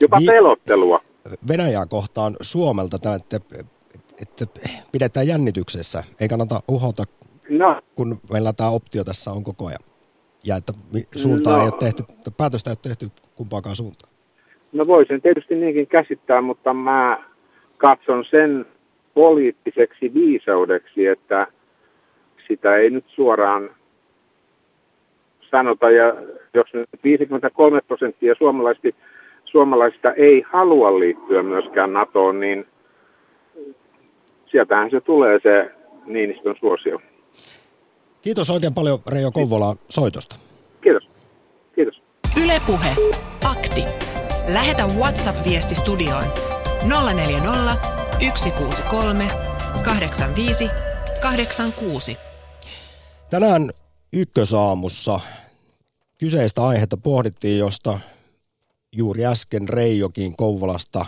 Jopa vi- pelottelua. Venäjää kohtaan Suomelta, että, että pidetään jännityksessä, ei kannata uhota, no. kun meillä tämä optio tässä on koko ajan ja että suuntaa no. ei ole tehty, päätöstä ei ole tehty kumpaakaan suuntaan? No voisin tietysti niinkin käsittää, mutta mä katson sen poliittiseksi viisaudeksi, että sitä ei nyt suoraan sanota. Ja jos nyt 53 prosenttia suomalaisista, suomalaisista ei halua liittyä myöskään NATOon, niin sieltähän se tulee se Niinistön suosio. Kiitos oikein paljon Reijo Kouvola soitosta. Kiitos. Kiitos. Ylepuhe Akti. Lähetä WhatsApp-viesti studioon 040 163 85 86. Tänään ykkösaamussa kyseistä aihetta pohdittiin, josta juuri äsken Reijokin Kouvolasta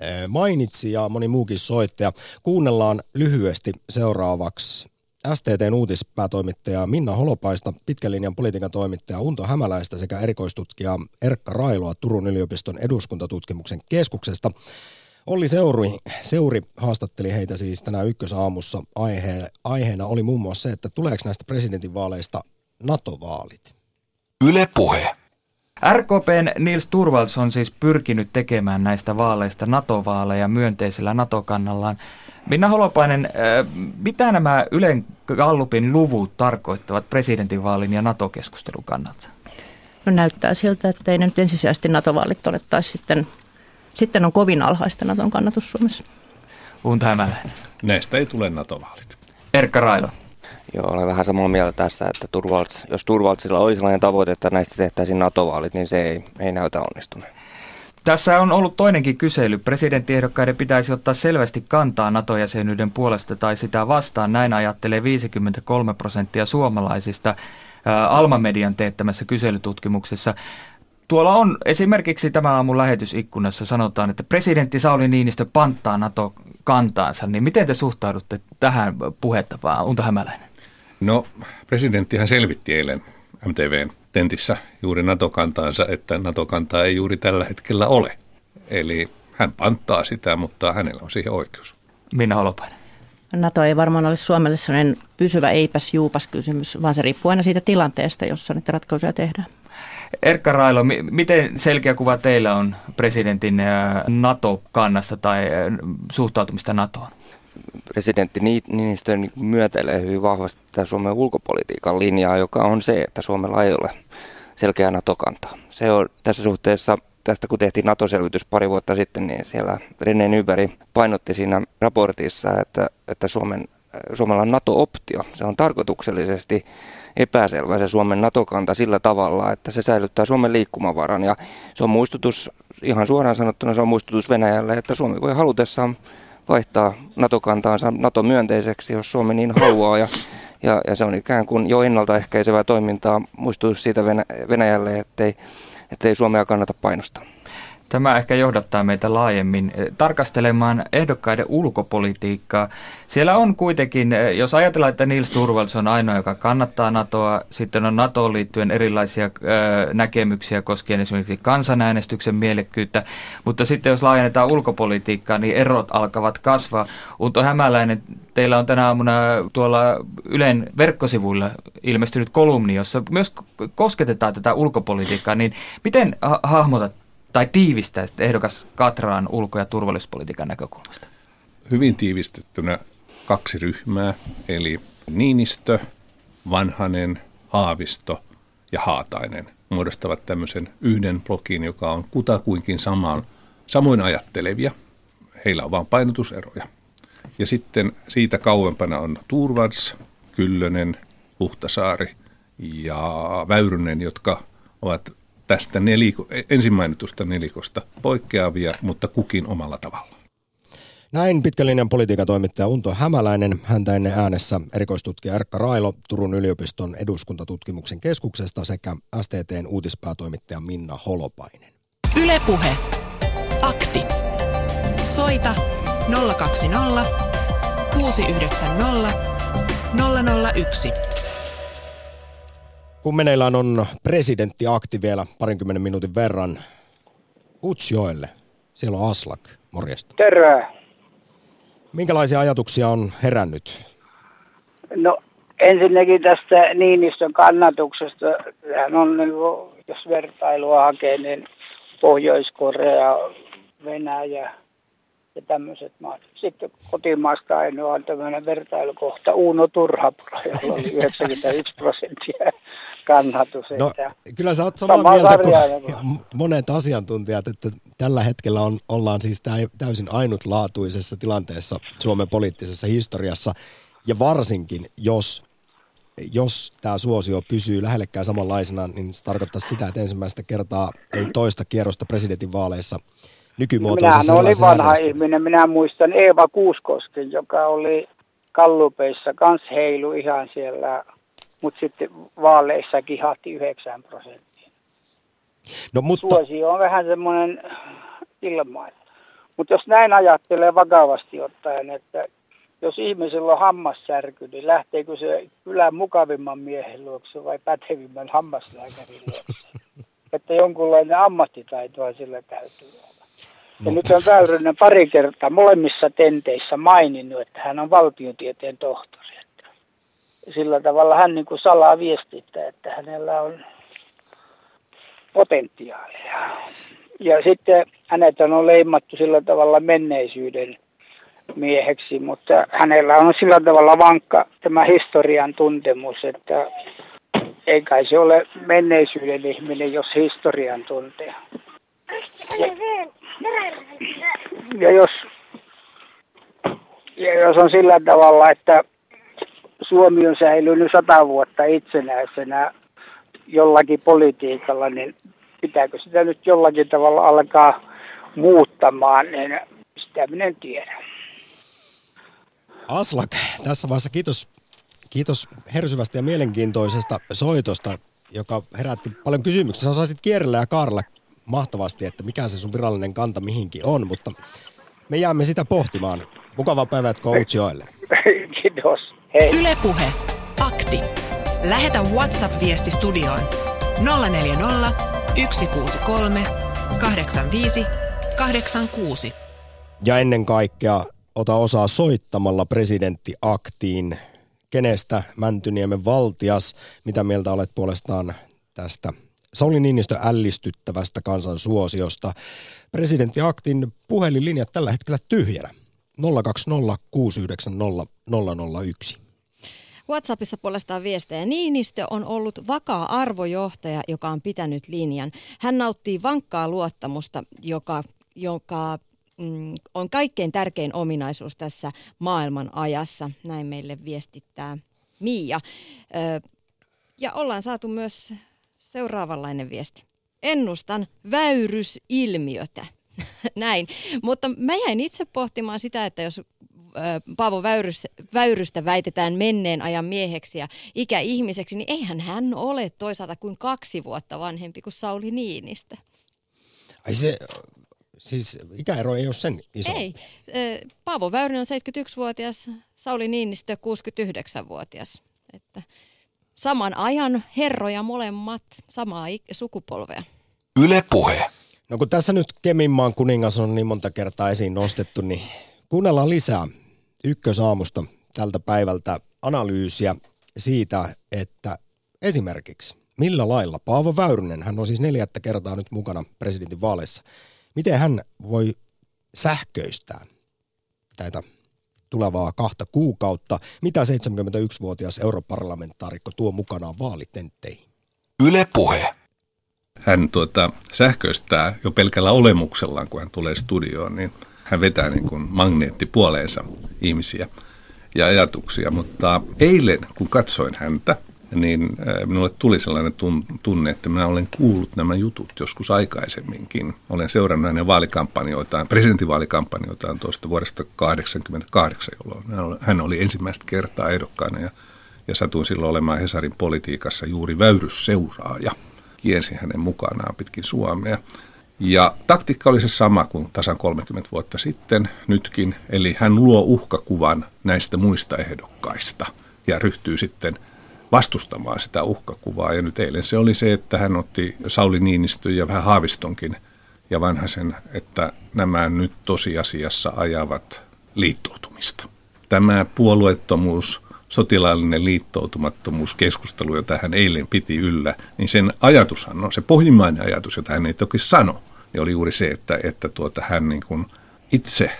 eh, mainitsi ja moni muukin soittaja. Kuunnellaan lyhyesti seuraavaksi STTn uutispäätoimittaja Minna Holopaista, pitkälinjan politiikan toimittaja Unto Hämäläistä sekä erikoistutkija Erkka Railoa Turun yliopiston eduskuntatutkimuksen keskuksesta. Olli Seuri, Seuri haastatteli heitä siis tänään ykkösaamussa. Aihe, aiheena oli muun muassa se, että tuleeko näistä presidentinvaaleista NATO-vaalit. Yle Puhe. RKPn Nils Turvalds on siis pyrkinyt tekemään näistä vaaleista NATO-vaaleja myönteisellä NATO-kannallaan. Minna Holopainen, äh, mitä nämä Ylen Gallupin luvut tarkoittavat presidentinvaalin ja NATO-keskustelun kannalta? No näyttää siltä, että ei nyt ensisijaisesti NATO-vaalit ole, tai sitten, sitten on kovin alhaista NATOn kannatus Suomessa. Unta Hämäläinen. Näistä ei tule NATO-vaalit. Erkka Railo. Joo, olen vähän samaa mieltä tässä, että Turvalts, jos Turvaltsilla olisi sellainen tavoite, että näistä tehtäisiin NATO-vaalit, niin se ei, ei näytä onnistuneen. Tässä on ollut toinenkin kysely. Presidenttiehdokkaiden pitäisi ottaa selvästi kantaa NATO-jäsenyyden puolesta tai sitä vastaan. Näin ajattelee 53 prosenttia suomalaisista Alma-median teettämässä kyselytutkimuksessa. Tuolla on esimerkiksi tämä aamun lähetysikkunassa sanotaan, että presidentti Sauli Niinistö panttaa NATO-kantaansa. Niin miten te suhtaudutte tähän puhettapaan, Unto Hämäläinen? No, presidenttihän selvitti eilen MTVn tentissä juuri NATO-kantaansa, että NATO-kantaa ei juuri tällä hetkellä ole. Eli hän panttaa sitä, mutta hänellä on siihen oikeus. Minna Holopainen. NATO ei varmaan ole Suomelle sellainen pysyvä eipäs juupas kysymys, vaan se riippuu aina siitä tilanteesta, jossa niitä ratkaisuja tehdään. Erkka Railo, miten selkeä kuva teillä on presidentin NATO-kannasta tai suhtautumista NATOon? Presidentti Niinistö myötäilee hyvin vahvasti tätä Suomen ulkopolitiikan linjaa, joka on se, että Suomella ei ole selkeää NATO-kantaa. Se on tässä suhteessa tästä kun tehtiin NATO-selvitys pari vuotta sitten, niin siellä René Nyberg painotti siinä raportissa, että, että Suomen, Suomella on NATO-optio. Se on tarkoituksellisesti epäselvä se Suomen NATO-kanta sillä tavalla, että se säilyttää Suomen liikkumavaran. Ja se on muistutus, ihan suoraan sanottuna se on muistutus Venäjälle, että Suomi voi halutessaan vaihtaa NATO-kantaansa NATO-myönteiseksi, jos Suomi niin haluaa. Ja, Ja, ja se on ikään kuin jo ennaltaehkäisevää toimintaa. Muistuisi siitä Venäjälle, ettei, ettei Suomea kannata painostaa. Tämä ehkä johdattaa meitä laajemmin eh, tarkastelemaan ehdokkaiden ulkopolitiikkaa. Siellä on kuitenkin, eh, jos ajatellaan, että Nils Turvals on ainoa, joka kannattaa NATOa, sitten on NATOon liittyen erilaisia eh, näkemyksiä koskien esimerkiksi kansanäänestyksen mielekkyyttä, mutta sitten jos laajennetaan ulkopolitiikkaa, niin erot alkavat kasvaa. Unto Hämäläinen, teillä on tänä aamuna tuolla Ylen verkkosivuilla ilmestynyt kolumni, jossa myös kosketetaan tätä ulkopolitiikkaa, niin miten ha- hahmotat tai tiivistää ehdokas Katraan ulko- ja turvallisuuspolitiikan näkökulmasta? Hyvin tiivistettynä kaksi ryhmää, eli Niinistö, Vanhanen, Haavisto ja Haatainen muodostavat tämmöisen yhden blokin, joka on kutakuinkin samaan, samoin ajattelevia. Heillä on vain painotuseroja. Ja sitten siitä kauempana on Turvars, Kyllönen, Huhtasaari ja Väyrynen, jotka ovat tästä neliko, ensimmäinetusta nelikosta poikkeavia, mutta kukin omalla tavalla. Näin pitkällinen politiikatoimittaja Unto Hämäläinen, häntä ennen äänessä erikoistutkija Erkka Railo Turun yliopiston eduskuntatutkimuksen keskuksesta sekä STTn uutispäätoimittaja Minna Holopainen. Ylepuhe. Akti. Soita 020 690 001. Kun meneillään on presidenttiakti vielä parinkymmenen minuutin verran Utsjoelle, siellä on Aslak, morjesta. Terve. Minkälaisia ajatuksia on herännyt? No ensinnäkin tästä Niinistön kannatuksesta. Hän on, niin jos vertailua hakee, niin Pohjois-Korea, Venäjä ja tämmöiset maat. Sitten kotimaasta ainoa on tämmöinen vertailukohta Uuno Turhapuro, jolla oli 91 prosenttia kannatus. No, kyllä sä oot samaa mieltä kuin monet asiantuntijat, että tällä hetkellä on, ollaan siis täysin ainutlaatuisessa tilanteessa Suomen poliittisessa historiassa. Ja varsinkin, jos, jos tämä suosio pysyy lähellekään samanlaisena, niin se tarkoittaa sitä, että ensimmäistä kertaa ei toista kierrosta presidentinvaaleissa nykymuotoisessa Minä olin vanha ihminen. Minä muistan Eeva Kuuskosken, joka oli Kallupeissa, kans heilu ihan siellä mutta sitten vaaleissa kihahti 9 prosenttia. No, mutta... Suosio on vähän semmoinen ilma. Mutta jos näin ajattelee vakavasti ottaen, että jos ihmisellä on hammassärky, niin lähteekö se kylän mukavimman miehen luokse vai pätevimmän hammaslääkärin luokse? että jonkunlainen ammattitaitoa sillä täytyy olla. Ja nyt on Väyrynen pari kertaa molemmissa tenteissä maininnut, että hän on valtiotieteen tohtori sillä tavalla hän niin kuin salaa viestittää, että hänellä on potentiaalia. Ja sitten hänet on leimattu sillä tavalla menneisyyden mieheksi, mutta hänellä on sillä tavalla vankka tämä historian tuntemus, että ei kai se ole menneisyyden ihminen, jos historian tuntee. Ja, ja jos, ja jos on sillä tavalla, että Suomi on säilynyt sata vuotta itsenäisenä jollakin politiikalla, niin pitääkö sitä nyt jollakin tavalla alkaa muuttamaan, niin sitä minä en tiedä. Aslak, tässä vaiheessa kiitos, kiitos hersyvästä ja mielenkiintoisesta soitosta, joka herätti paljon kysymyksiä. Sä osaisit kierrellä ja kaarella mahtavasti, että mikä se sun virallinen kanta mihinkin on, mutta me jäämme sitä pohtimaan. Mukavaa päivää Coach Kiitos. Hei. Ylepuhe. Akti. Lähetä WhatsApp-viesti studioon 040 163 85 86. Ja ennen kaikkea ota osaa soittamalla presidenttiaktiin. Kenestä Mäntyniemen valtias, mitä mieltä olet puolestaan tästä Sauli Niinistö ällistyttävästä kansansuosiosta. Presidenttiaktin puhelinlinjat tällä hetkellä tyhjänä. 020 690 001. WhatsAppissa puolestaan viestejä. Niinistö on ollut vakaa arvojohtaja, joka on pitänyt linjan. Hän nauttii vankkaa luottamusta, joka, joka mm, on kaikkein tärkein ominaisuus tässä maailman ajassa. Näin meille viestittää Miia. Ö, ja ollaan saatu myös seuraavanlainen viesti. Ennustan väyrysilmiötä. Näin. Mutta mä jäin itse pohtimaan sitä, että jos Paavo Väyrys, Väyrystä väitetään menneen ajan mieheksi ja ikäihmiseksi, niin eihän hän ole toisaalta kuin kaksi vuotta vanhempi kuin Sauli Niinistä. Ai se, siis ikäero ei ole sen iso. Ei. Paavo Väyrynen on 71-vuotias, Sauli Niinistö 69-vuotias. Että saman ajan herroja molemmat, samaa sukupolvea. Yle Puhe. No kun tässä nyt Keminmaan kuningas on niin monta kertaa esiin nostettu, niin kuunnellaan lisää ykkösaamusta tältä päivältä analyysiä siitä, että esimerkiksi millä lailla Paavo Väyrynen, hän on siis neljättä kertaa nyt mukana presidentin vaaleissa, miten hän voi sähköistää näitä tulevaa kahta kuukautta, mitä 71-vuotias europarlamentaarikko tuo mukanaan vaalitentteihin. Yle Puhe. Hän tuota, sähköistää jo pelkällä olemuksellaan, kun hän tulee studioon, niin hän vetää niin kuin magneetti puoleensa ihmisiä ja ajatuksia. Mutta eilen, kun katsoin häntä, niin äh, minulle tuli sellainen tunne, että minä olen kuullut nämä jutut joskus aikaisemminkin. Olen seurannut hänen vaalikampanjoitaan, presidentinvaalikampanjoitaan tuosta vuodesta 1988, jolloin hän oli ensimmäistä kertaa ehdokkaana ja, ja satuin silloin olemaan Hesarin politiikassa juuri väyrysseuraaja. Kiensin hänen mukanaan pitkin Suomea. Ja taktiikka oli se sama kuin tasan 30 vuotta sitten nytkin, eli hän luo uhkakuvan näistä muista ehdokkaista ja ryhtyy sitten – vastustamaan sitä uhkakuvaa. Ja nyt eilen se oli se, että hän otti Sauli Niinistö ja vähän Haavistonkin ja vanhaisen, että nämä nyt tosiasiassa ajavat liittoutumista. Tämä puolueettomuus, sotilaallinen liittoutumattomuus, keskustelu, jota hän eilen piti yllä, niin sen ajatushan on, se pohjimmainen ajatus, jota hän ei toki sano, niin oli juuri se, että, että tuota, hän niin kuin itse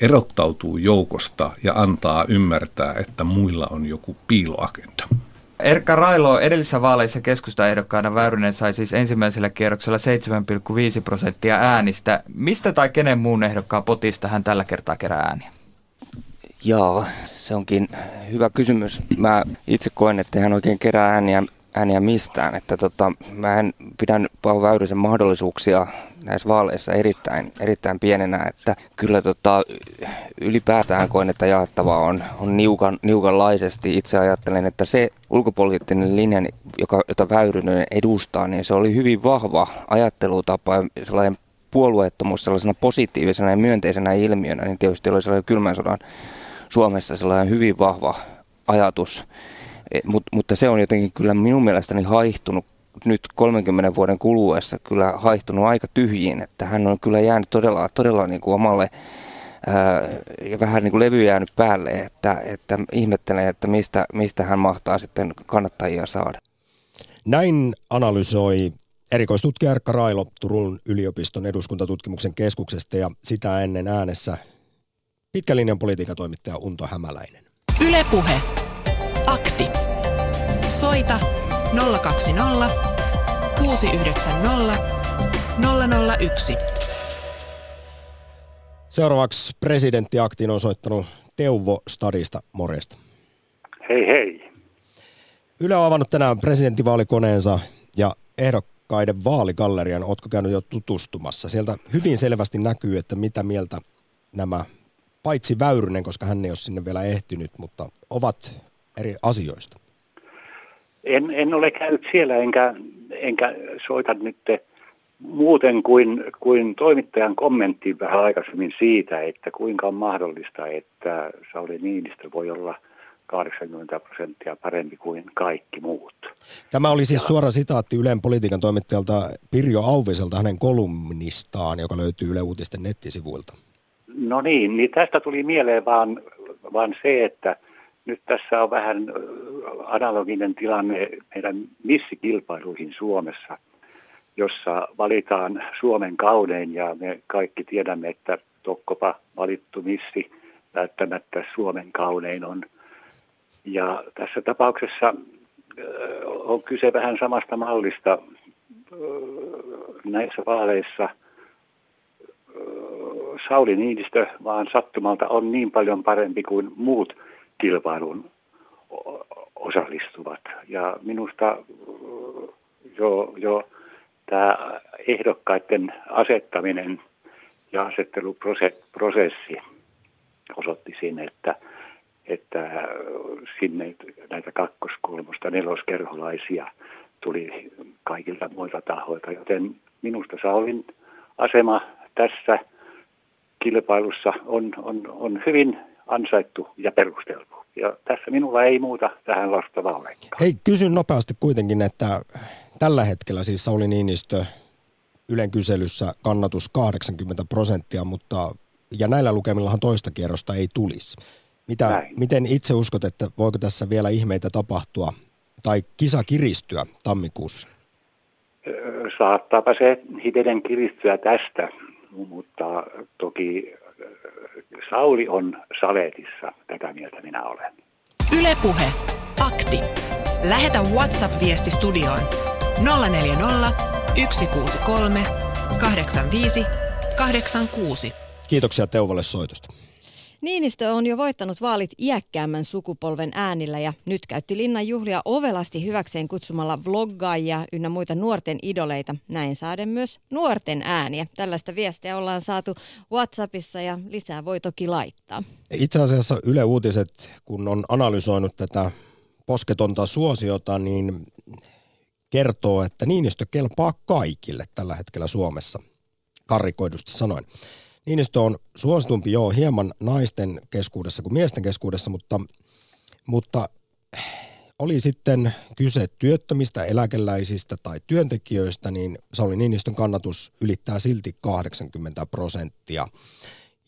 erottautuu joukosta ja antaa ymmärtää, että muilla on joku piiloagenda. Erkka Railo edellisessä vaaleissa keskustaehdokkaana Väyrynen sai siis ensimmäisellä kierroksella 7,5 prosenttia äänistä. Mistä tai kenen muun ehdokkaan potista hän tällä kertaa kerää ääniä? Joo, se onkin hyvä kysymys. Mä itse koen, että hän oikein kerää ääniä, ääniä mistään. Että tota, mä en pidän Paavo Väyrysen mahdollisuuksia näissä vaaleissa erittäin, erittäin pienenä, että kyllä tota, ylipäätään koen, että jaettavaa on, on niukan, niukanlaisesti. Itse ajattelen, että se ulkopoliittinen linja, joka, jota Väyrynen edustaa, niin se oli hyvin vahva ajattelutapa ja sellainen puolueettomuus sellaisena positiivisena ja myönteisenä ilmiönä, niin tietysti oli sellainen kylmän sodan Suomessa sellainen hyvin vahva ajatus, e, Mut, mutta se on jotenkin kyllä minun mielestäni haihtunut nyt 30 vuoden kuluessa kyllä haihtunut aika tyhjiin, että hän on kyllä jäänyt todella, todella niin kuin omalle ää, ja vähän niin kuin levy jäänyt päälle, että, että ihmettelee, että mistä, mistä hän mahtaa sitten kannattajia saada. Näin analysoi erikoistutkija Erkka Railo Turun yliopiston eduskuntatutkimuksen keskuksesta ja sitä ennen äänessä pitkälinjan politiikatoimittaja Unto Hämäläinen. Ylepuhe. Akti. Soita 020 690 001. Seuraavaksi presidenttiaktiin on soittanut Teuvo Stadista. Morjesta. Hei hei. Yle on avannut tänään presidenttivaalikoneensa ja ehdokkaiden vaaligallerian. Oletko käynyt jo tutustumassa? Sieltä hyvin selvästi näkyy, että mitä mieltä nämä, paitsi Väyrynen, koska hän ei ole sinne vielä ehtinyt, mutta ovat eri asioista. En, en ole käynyt siellä enkä, enkä soita nyt muuten kuin, kuin toimittajan kommentti vähän aikaisemmin siitä, että kuinka on mahdollista, että Sauli Niinistö voi olla 80 prosenttia parempi kuin kaikki muut. Tämä oli siis suora sitaatti Ylen politiikan toimittajalta Pirjo Auviselta hänen kolumnistaan, joka löytyy Yle Uutisten nettisivuilta. No niin, niin tästä tuli mieleen vaan, vaan se, että – nyt tässä on vähän analoginen tilanne meidän missikilpailuihin Suomessa, jossa valitaan Suomen kaunein ja me kaikki tiedämme, että tokkopa valittu missi välttämättä Suomen kaunein on. Ja tässä tapauksessa on kyse vähän samasta mallista näissä vaaleissa. Sauli Niinistö vaan sattumalta on niin paljon parempi kuin muut kilpailuun osallistuvat. Ja minusta jo, jo tämä ehdokkaiden asettaminen ja asetteluprosessi osoitti sinne, että, että sinne näitä kakkos-, kolmosta, neloskerholaisia tuli kaikilta muilta tahoilta, joten minusta Saulin asema tässä kilpailussa on, on, on hyvin ansaittu ja perusteltu. Ja tässä minulla ei muuta tähän lastavaa ole. Hei, kysyn nopeasti kuitenkin, että tällä hetkellä siis Sauli Niinistö Ylen kyselyssä kannatus 80 prosenttia, mutta ja näillä lukemillahan toista kierrosta ei tulisi. Mitä, miten itse uskot, että voiko tässä vielä ihmeitä tapahtua tai kisa kiristyä tammikuussa? Saattaapa se hivenen kiristyä tästä, mutta toki Sauli on saletissa, tätä mieltä minä olen. Ylepuhe Akti. Lähetä WhatsApp-viesti studioon 040 163 85 86. Kiitoksia Teuvolle soitosta. Niinistö on jo voittanut vaalit iäkkäämmän sukupolven äänillä ja nyt käytti linnan juhlia ovelasti hyväkseen kutsumalla vloggaajia ynnä muita nuorten idoleita. Näin saaden myös nuorten ääniä. Tällaista viestiä ollaan saatu WhatsAppissa ja lisää voi toki laittaa. Itse asiassa Yle Uutiset, kun on analysoinut tätä posketonta suosiota, niin kertoo, että Niinistö kelpaa kaikille tällä hetkellä Suomessa, karrikoidusti sanoen. Niinistö on suositumpi joo hieman naisten keskuudessa kuin miesten keskuudessa, mutta, mutta oli sitten kyse työttömistä, eläkeläisistä tai työntekijöistä, niin Sauli Niinistön kannatus ylittää silti 80 prosenttia.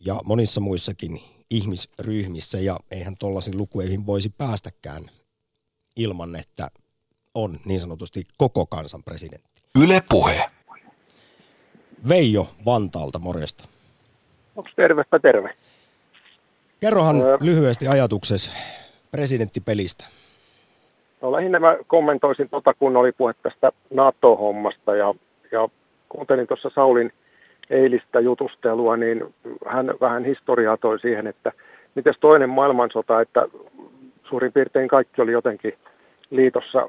Ja monissa muissakin ihmisryhmissä, ja eihän tuollaisiin lukuihin voisi päästäkään ilman, että on niin sanotusti koko kansan presidentti. Yle Puhe. Veijo Vantaalta, morjesta. Onko tervepä terve? Kerrohan öö, lyhyesti ajatuksesi presidenttipelistä. No lähinnä mä kommentoisin tota, kun oli puhe tästä NATO-hommasta ja, ja kuuntelin tuossa Saulin eilistä jutustelua, niin hän vähän historiaa toi siihen, että miten toinen maailmansota, että suurin piirtein kaikki oli jotenkin liitossa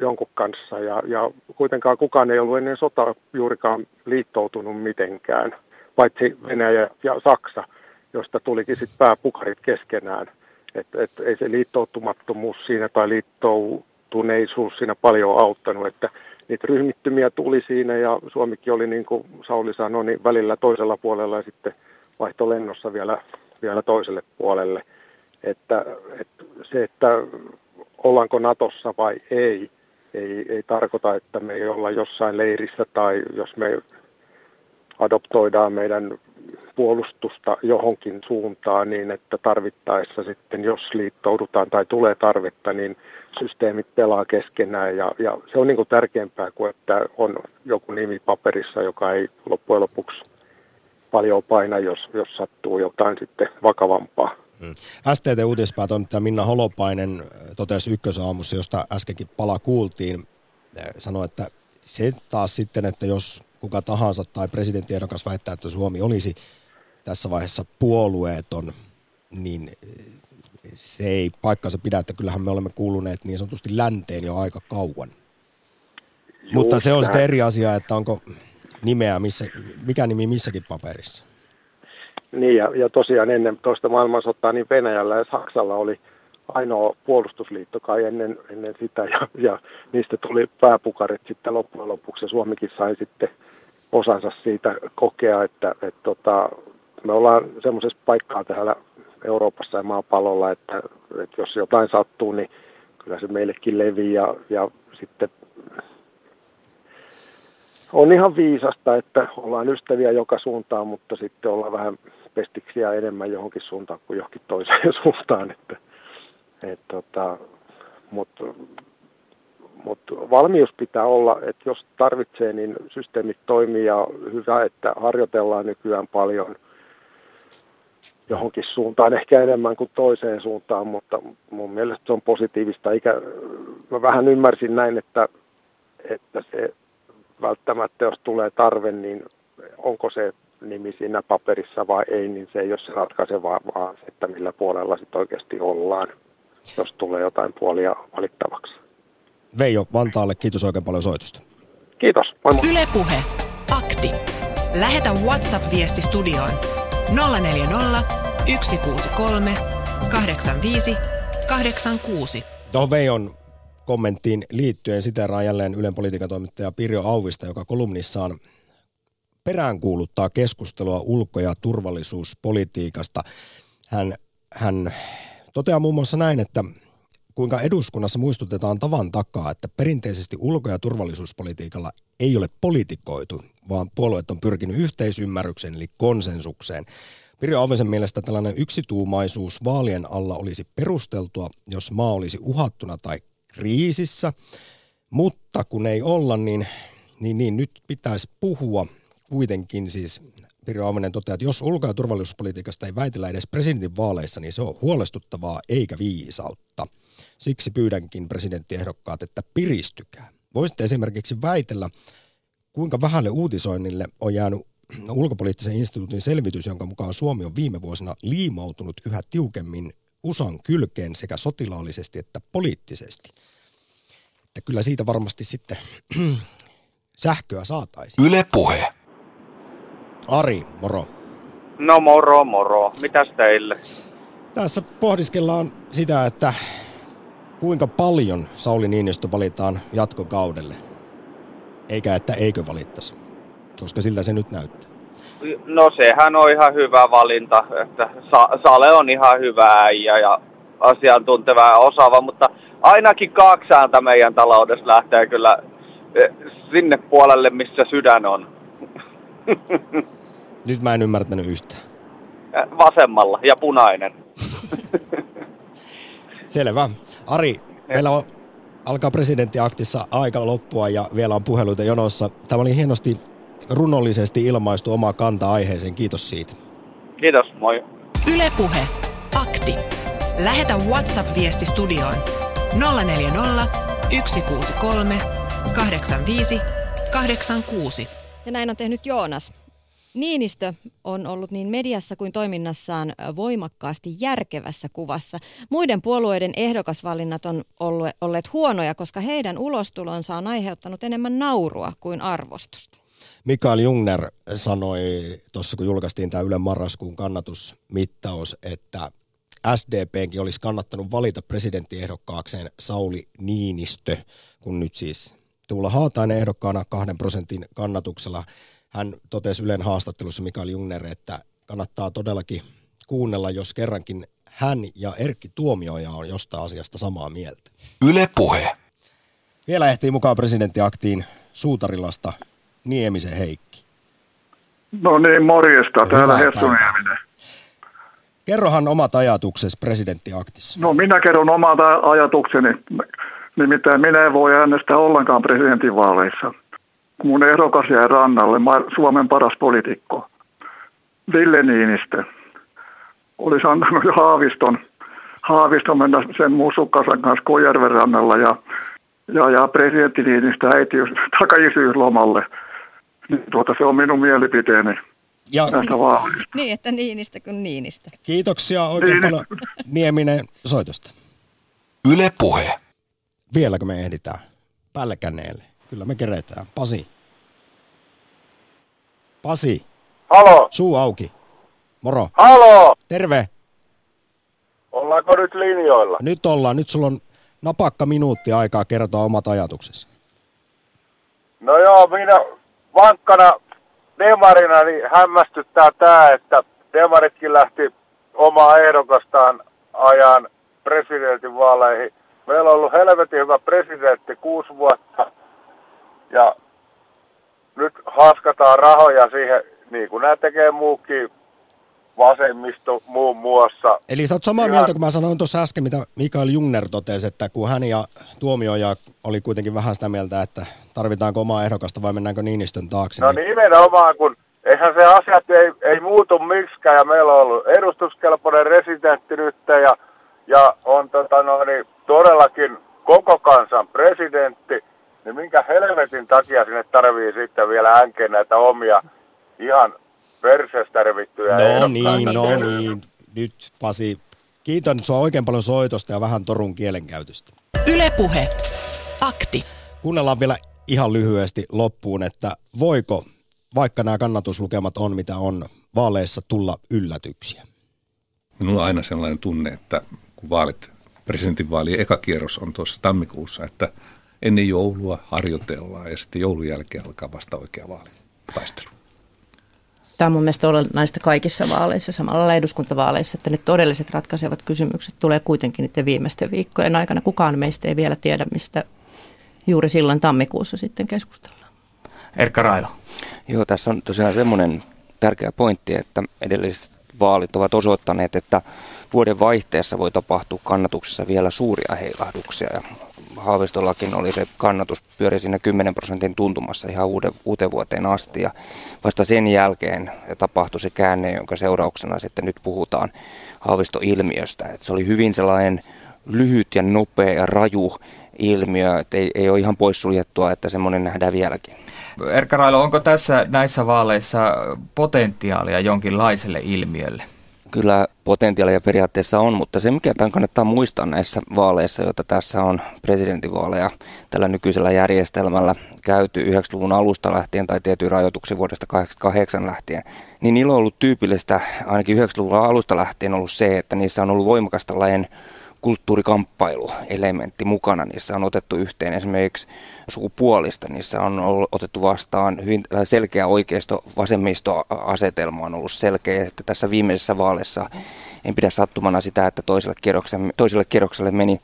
jonkun kanssa ja, ja kuitenkaan kukaan ei ollut ennen sotaa juurikaan liittoutunut mitenkään – paitsi Venäjä ja Saksa, josta tulikin sitten pääpukarit keskenään. Että et ei se liittoutumattomuus siinä tai liittoutuneisuus siinä paljon auttanut, että niitä ryhmittymiä tuli siinä ja Suomikin oli niin kuin Sauli sanoi, niin välillä toisella puolella ja sitten vaihto lennossa vielä, vielä toiselle puolelle. Että, että se, että ollaanko Natossa vai ei, ei, ei tarkoita, että me ei olla jossain leirissä tai jos me adoptoidaan meidän puolustusta johonkin suuntaan niin, että tarvittaessa sitten, jos liittoudutaan tai tulee tarvetta, niin systeemit pelaa keskenään ja, ja se on niin kuin tärkeämpää kuin, että on joku nimi paperissa, joka ei loppujen lopuksi paljon paina, jos, jos sattuu jotain sitten vakavampaa. Hmm. STT Uutispäätoimittaja Minna Holopainen äh, totesi ykkösaamussa, josta äskenkin pala kuultiin, äh, sanoi, että se taas sitten, että jos kuka tahansa tai presidenttiehdokas väittää, että Suomi olisi tässä vaiheessa puolueeton, niin eh, se ei paikkansa pidä, että kyllähän me olemme kuuluneet niin sanotusti länteen jo aika kauan. Just Mutta se on sitten eri asia, että onko nimeä, missä, mikä nimi missäkin paperissa. Niin ja, ja tosiaan ennen toista maailmansotaa niin Venäjällä ja Saksalla oli ainoa puolustusliitto kai ennen, ennen sitä ja, ja niistä tuli pääpukarit sitten loppujen lopuksi ja Suomikin sai sitten osansa siitä kokea, että, että tota, me ollaan semmoisessa paikkaa täällä Euroopassa ja maapallolla, että, että jos jotain sattuu, niin kyllä se meillekin leviää ja, ja sitten on ihan viisasta, että ollaan ystäviä joka suuntaan, mutta sitten ollaan vähän pestiksiä enemmän johonkin suuntaan kuin johonkin toiseen suuntaan. Että, et tota, mutta mutta valmius pitää olla, että jos tarvitsee, niin systeemit toimii ja hyvä, että harjoitellaan nykyään paljon johonkin suuntaan, ehkä enemmän kuin toiseen suuntaan, mutta mun mielestä se on positiivista. Eikä, mä vähän ymmärsin näin, että, että se välttämättä, jos tulee tarve, niin onko se nimi siinä paperissa vai ei, niin se ei ole se ratkaiseva, vaan se, että millä puolella sitten oikeasti ollaan, jos tulee jotain puolia valittavaksi. Veijo Vantaalle, kiitos oikein paljon soitosta. Kiitos, moi moi. Yle Puhe. Akti. Lähetä WhatsApp-viesti studioon 040 163 85 86. Tuohon Veijon kommenttiin liittyen siteraan jälleen Ylen politiikan toimittaja Pirjo Auvista, joka kolumnissaan peräänkuuluttaa keskustelua ulko- ja turvallisuuspolitiikasta. Hän, hän toteaa muun muassa näin, että kuinka eduskunnassa muistutetaan tavan takaa, että perinteisesti ulko- ja turvallisuuspolitiikalla ei ole politikoitu, vaan puolueet on pyrkinyt yhteisymmärrykseen eli konsensukseen. Pirjo Auvisen mielestä tällainen yksituumaisuus vaalien alla olisi perusteltua, jos maa olisi uhattuna tai kriisissä, mutta kun ei olla, niin, niin, niin nyt pitäisi puhua kuitenkin siis Pirjo Auvinen toteaa, että jos ulko- ja turvallisuuspolitiikasta ei väitellä edes presidentin vaaleissa, niin se on huolestuttavaa eikä viisautta. Siksi pyydänkin presidenttiehdokkaat, että piristykää. Voisitte esimerkiksi väitellä, kuinka vähälle uutisoinnille on jäänyt ulkopoliittisen instituutin selvitys, jonka mukaan Suomi on viime vuosina liimautunut yhä tiukemmin USAn kylkeen sekä sotilaallisesti että poliittisesti. Että kyllä siitä varmasti sitten sähköä saataisiin. Yle Puhe. Ari, moro. No moro, moro. Mitäs teille? Tässä pohdiskellaan sitä, että kuinka paljon Sauli Niinistö valitaan jatkokaudelle, eikä että eikö valittaisi, koska siltä se nyt näyttää. No sehän on ihan hyvä valinta, että Sale on ihan hyvä äijä ja asiantunteva ja osaava, mutta ainakin kaksi ääntä meidän taloudessa lähtee kyllä eh, sinne puolelle, missä sydän on. Nyt mä en ymmärtänyt yhtään. Eh, vasemmalla ja punainen. Selvä. Ari, meillä on, alkaa presidenttiaktissa aika loppua ja vielä on puheluita jonossa. Tämä oli hienosti runollisesti ilmaistu oma kanta aiheeseen. Kiitos siitä. Kiitos, moi. Ylepuhe. Akti. Lähetä WhatsApp-viesti studioon 040 163 85 86. Ja näin on tehnyt Joonas. Niinistö on ollut niin mediassa kuin toiminnassaan voimakkaasti järkevässä kuvassa. Muiden puolueiden ehdokasvalinnat on olleet huonoja, koska heidän ulostulonsa on aiheuttanut enemmän naurua kuin arvostusta. Mikael Jungner sanoi tuossa, kun julkaistiin tämä Ylen marraskuun kannatusmittaus, että SDPnkin olisi kannattanut valita presidenttiehdokkaakseen Sauli Niinistö, kun nyt siis Tuula Haatainen ehdokkaana kahden prosentin kannatuksella. Hän totesi Ylen haastattelussa Mikael Jungner, että kannattaa todellakin kuunnella, jos kerrankin hän ja Erkki Tuomioja on jostain asiasta samaa mieltä. Yle Puhe. Vielä ehtii mukaan presidenttiaktiin Suutarilasta Niemisen Heikki. No niin, morjesta. Täällä Hessu Nieminen. Kerrohan omat ajatuksesi presidenttiaktissa. No minä kerron omat ajatukseni. Nimittäin minä en voi äänestää ollenkaan presidentinvaaleissa. Mun ehdokas jäi rannalle, Suomen paras poliitikko. Ville Niinistö. Olisi antanut jo Haaviston, Haaviston mennä sen musukkasan kanssa Kojärven rannalla ja, ja, ja presidentti Niinistö äiti takaisyylomalle. Niin tuota, se on minun mielipiteeni ja. Niin, että Niinistä kuin Niinistä. Kiitoksia oikein niin. paljon Nieminen soitosta. Yle Puhe. Vieläkö me ehditään? Pälkäneelle. Kyllä me keretään. Pasi. Pasi. Halo. Suu auki. Moro. Halo. Terve. Ollaanko nyt linjoilla? Nyt ollaan. Nyt sulla on napakka minuutti aikaa kertoa omat ajatuksesi. No joo, minä vankkana demarina niin hämmästyttää tämä, että demaritkin lähti omaa ehdokastaan ajan presidentinvaaleihin. Meillä on ollut helvetin hyvä presidentti kuusi vuotta ja nyt haskataan rahoja siihen, niin kuin nämä tekee muukin vasemmisto muun muassa. Eli sä oot samaa Ihan... mieltä, kun mä sanoin tuossa äsken, mitä Mikael Jungner totesi, että kun hän ja Tuomioja oli kuitenkin vähän sitä mieltä, että tarvitaanko omaa ehdokasta vai mennäänkö Niinistön taakse. No niin... nimenomaan, kun eihän se asiat ei, ei muutu miksikään ja meillä on ollut edustuskelpoinen residentti nyt ja, ja on tota, no, niin, todellakin koko kansan presidentti, niin minkä helvetin takia sinne tarvii sitten vielä änkeä näitä omia ihan persestä revittyjä No niin, no niin. Nyt Pasi, kiitän sinua oikein paljon soitosta ja vähän torun kielenkäytöstä. Ylepuhe. Akti. Kuunnellaan vielä ihan lyhyesti loppuun, että voiko, vaikka nämä kannatuslukemat on mitä on, vaaleissa tulla yllätyksiä? Minulla on aina sellainen tunne, että kun vaalit, presidentinvaalien eka kierros on tuossa tammikuussa, että ennen joulua harjoitellaan ja sitten joulun jälkeen alkaa vasta oikea vaalitaistelu. Tämä on mun mielestä olennaista kaikissa vaaleissa, samalla lailla eduskuntavaaleissa, että ne todelliset ratkaisevat kysymykset tulee kuitenkin niiden viimeisten viikkojen aikana. Kukaan meistä ei vielä tiedä, mistä juuri silloin tammikuussa sitten keskustellaan. Erkka Railo. Joo, tässä on tosiaan semmoinen tärkeä pointti, että edelliset vaalit ovat osoittaneet, että vuoden vaihteessa voi tapahtua kannatuksessa vielä suuria heilahduksia. Ja Haavistollakin oli se kannatus pyöri siinä 10 prosentin tuntumassa ihan uuden, uuteen vuoteen asti. Ja vasta sen jälkeen tapahtui se käänne, jonka seurauksena sitten nyt puhutaan Haavisto-ilmiöstä. Et se oli hyvin sellainen lyhyt ja nopea ja raju ilmiö, että ei, ei ole ihan poissuljettua, että semmoinen nähdään vieläkin. Erkka Railo, onko tässä näissä vaaleissa potentiaalia jonkinlaiselle ilmiölle? Kyllä potentiaalia periaatteessa on, mutta se mikä tämän kannattaa muistaa näissä vaaleissa, joita tässä on presidentinvaaleja tällä nykyisellä järjestelmällä käyty 90-luvun alusta lähtien tai tietyin rajoituksen vuodesta 88 lähtien, niin niillä on ollut tyypillistä ainakin 90-luvun alusta lähtien ollut se, että niissä on ollut voimakas tällainen kulttuurikamppailuelementti mukana. Niissä on otettu yhteen esimerkiksi sukupuolista. Niissä on otettu vastaan hyvin selkeä oikeisto-vasemmisto-asetelma on ollut selkeä. Että tässä viimeisessä vaaleissa en pidä sattumana sitä, että toiselle kierrokselle, toiselle kierrokselle meni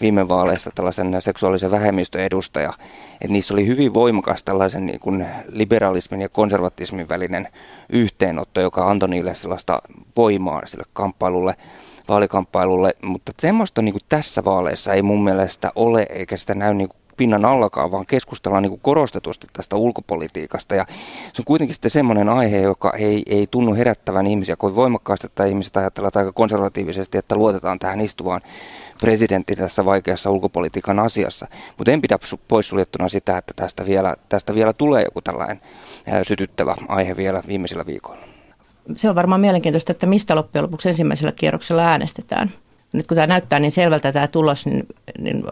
viime vaaleissa tällaisen seksuaalisen vähemmistön edustaja. Että niissä oli hyvin voimakas tällaisen niin kuin liberalismin ja konservatismin välinen yhteenotto, joka antoi niille sellaista voimaa sille kamppailulle vaalikamppailulle, mutta semmoista niin kuin tässä vaaleissa ei mun mielestä ole, eikä sitä näy niin kuin pinnan allakaan, vaan keskustellaan niin kuin korostetusti tästä ulkopolitiikasta. Ja se on kuitenkin sitten semmoinen aihe, joka ei, ei tunnu herättävän ihmisiä kovin voimakkaasti, että ihmiset ajattelevat aika konservatiivisesti, että luotetaan tähän istuvaan presidentti tässä vaikeassa ulkopolitiikan asiassa. Mutta en pidä poissuljettuna sitä, että tästä vielä, tästä vielä tulee joku tällainen sytyttävä aihe vielä viimeisillä viikoilla se on varmaan mielenkiintoista, että mistä loppujen lopuksi ensimmäisellä kierroksella äänestetään. Nyt kun tämä näyttää niin selvältä tämä tulos, niin, niin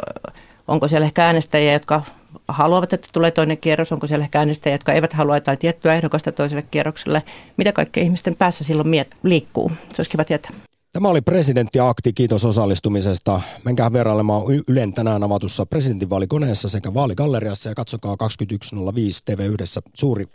onko siellä ehkä äänestäjiä, jotka haluavat, että tulee toinen kierros, onko siellä ehkä äänestäjiä, jotka eivät halua jotain tiettyä ehdokasta toiselle kierrokselle. Mitä kaikkea ihmisten päässä silloin miet- liikkuu? Se olisi kiva tietää. Tämä oli presidenttiakti, kiitos osallistumisesta. Menkää verailemaan Ylen tänään avatussa presidentinvaalikoneessa sekä vaaligalleriassa ja katsokaa 21.05 TV1 suuri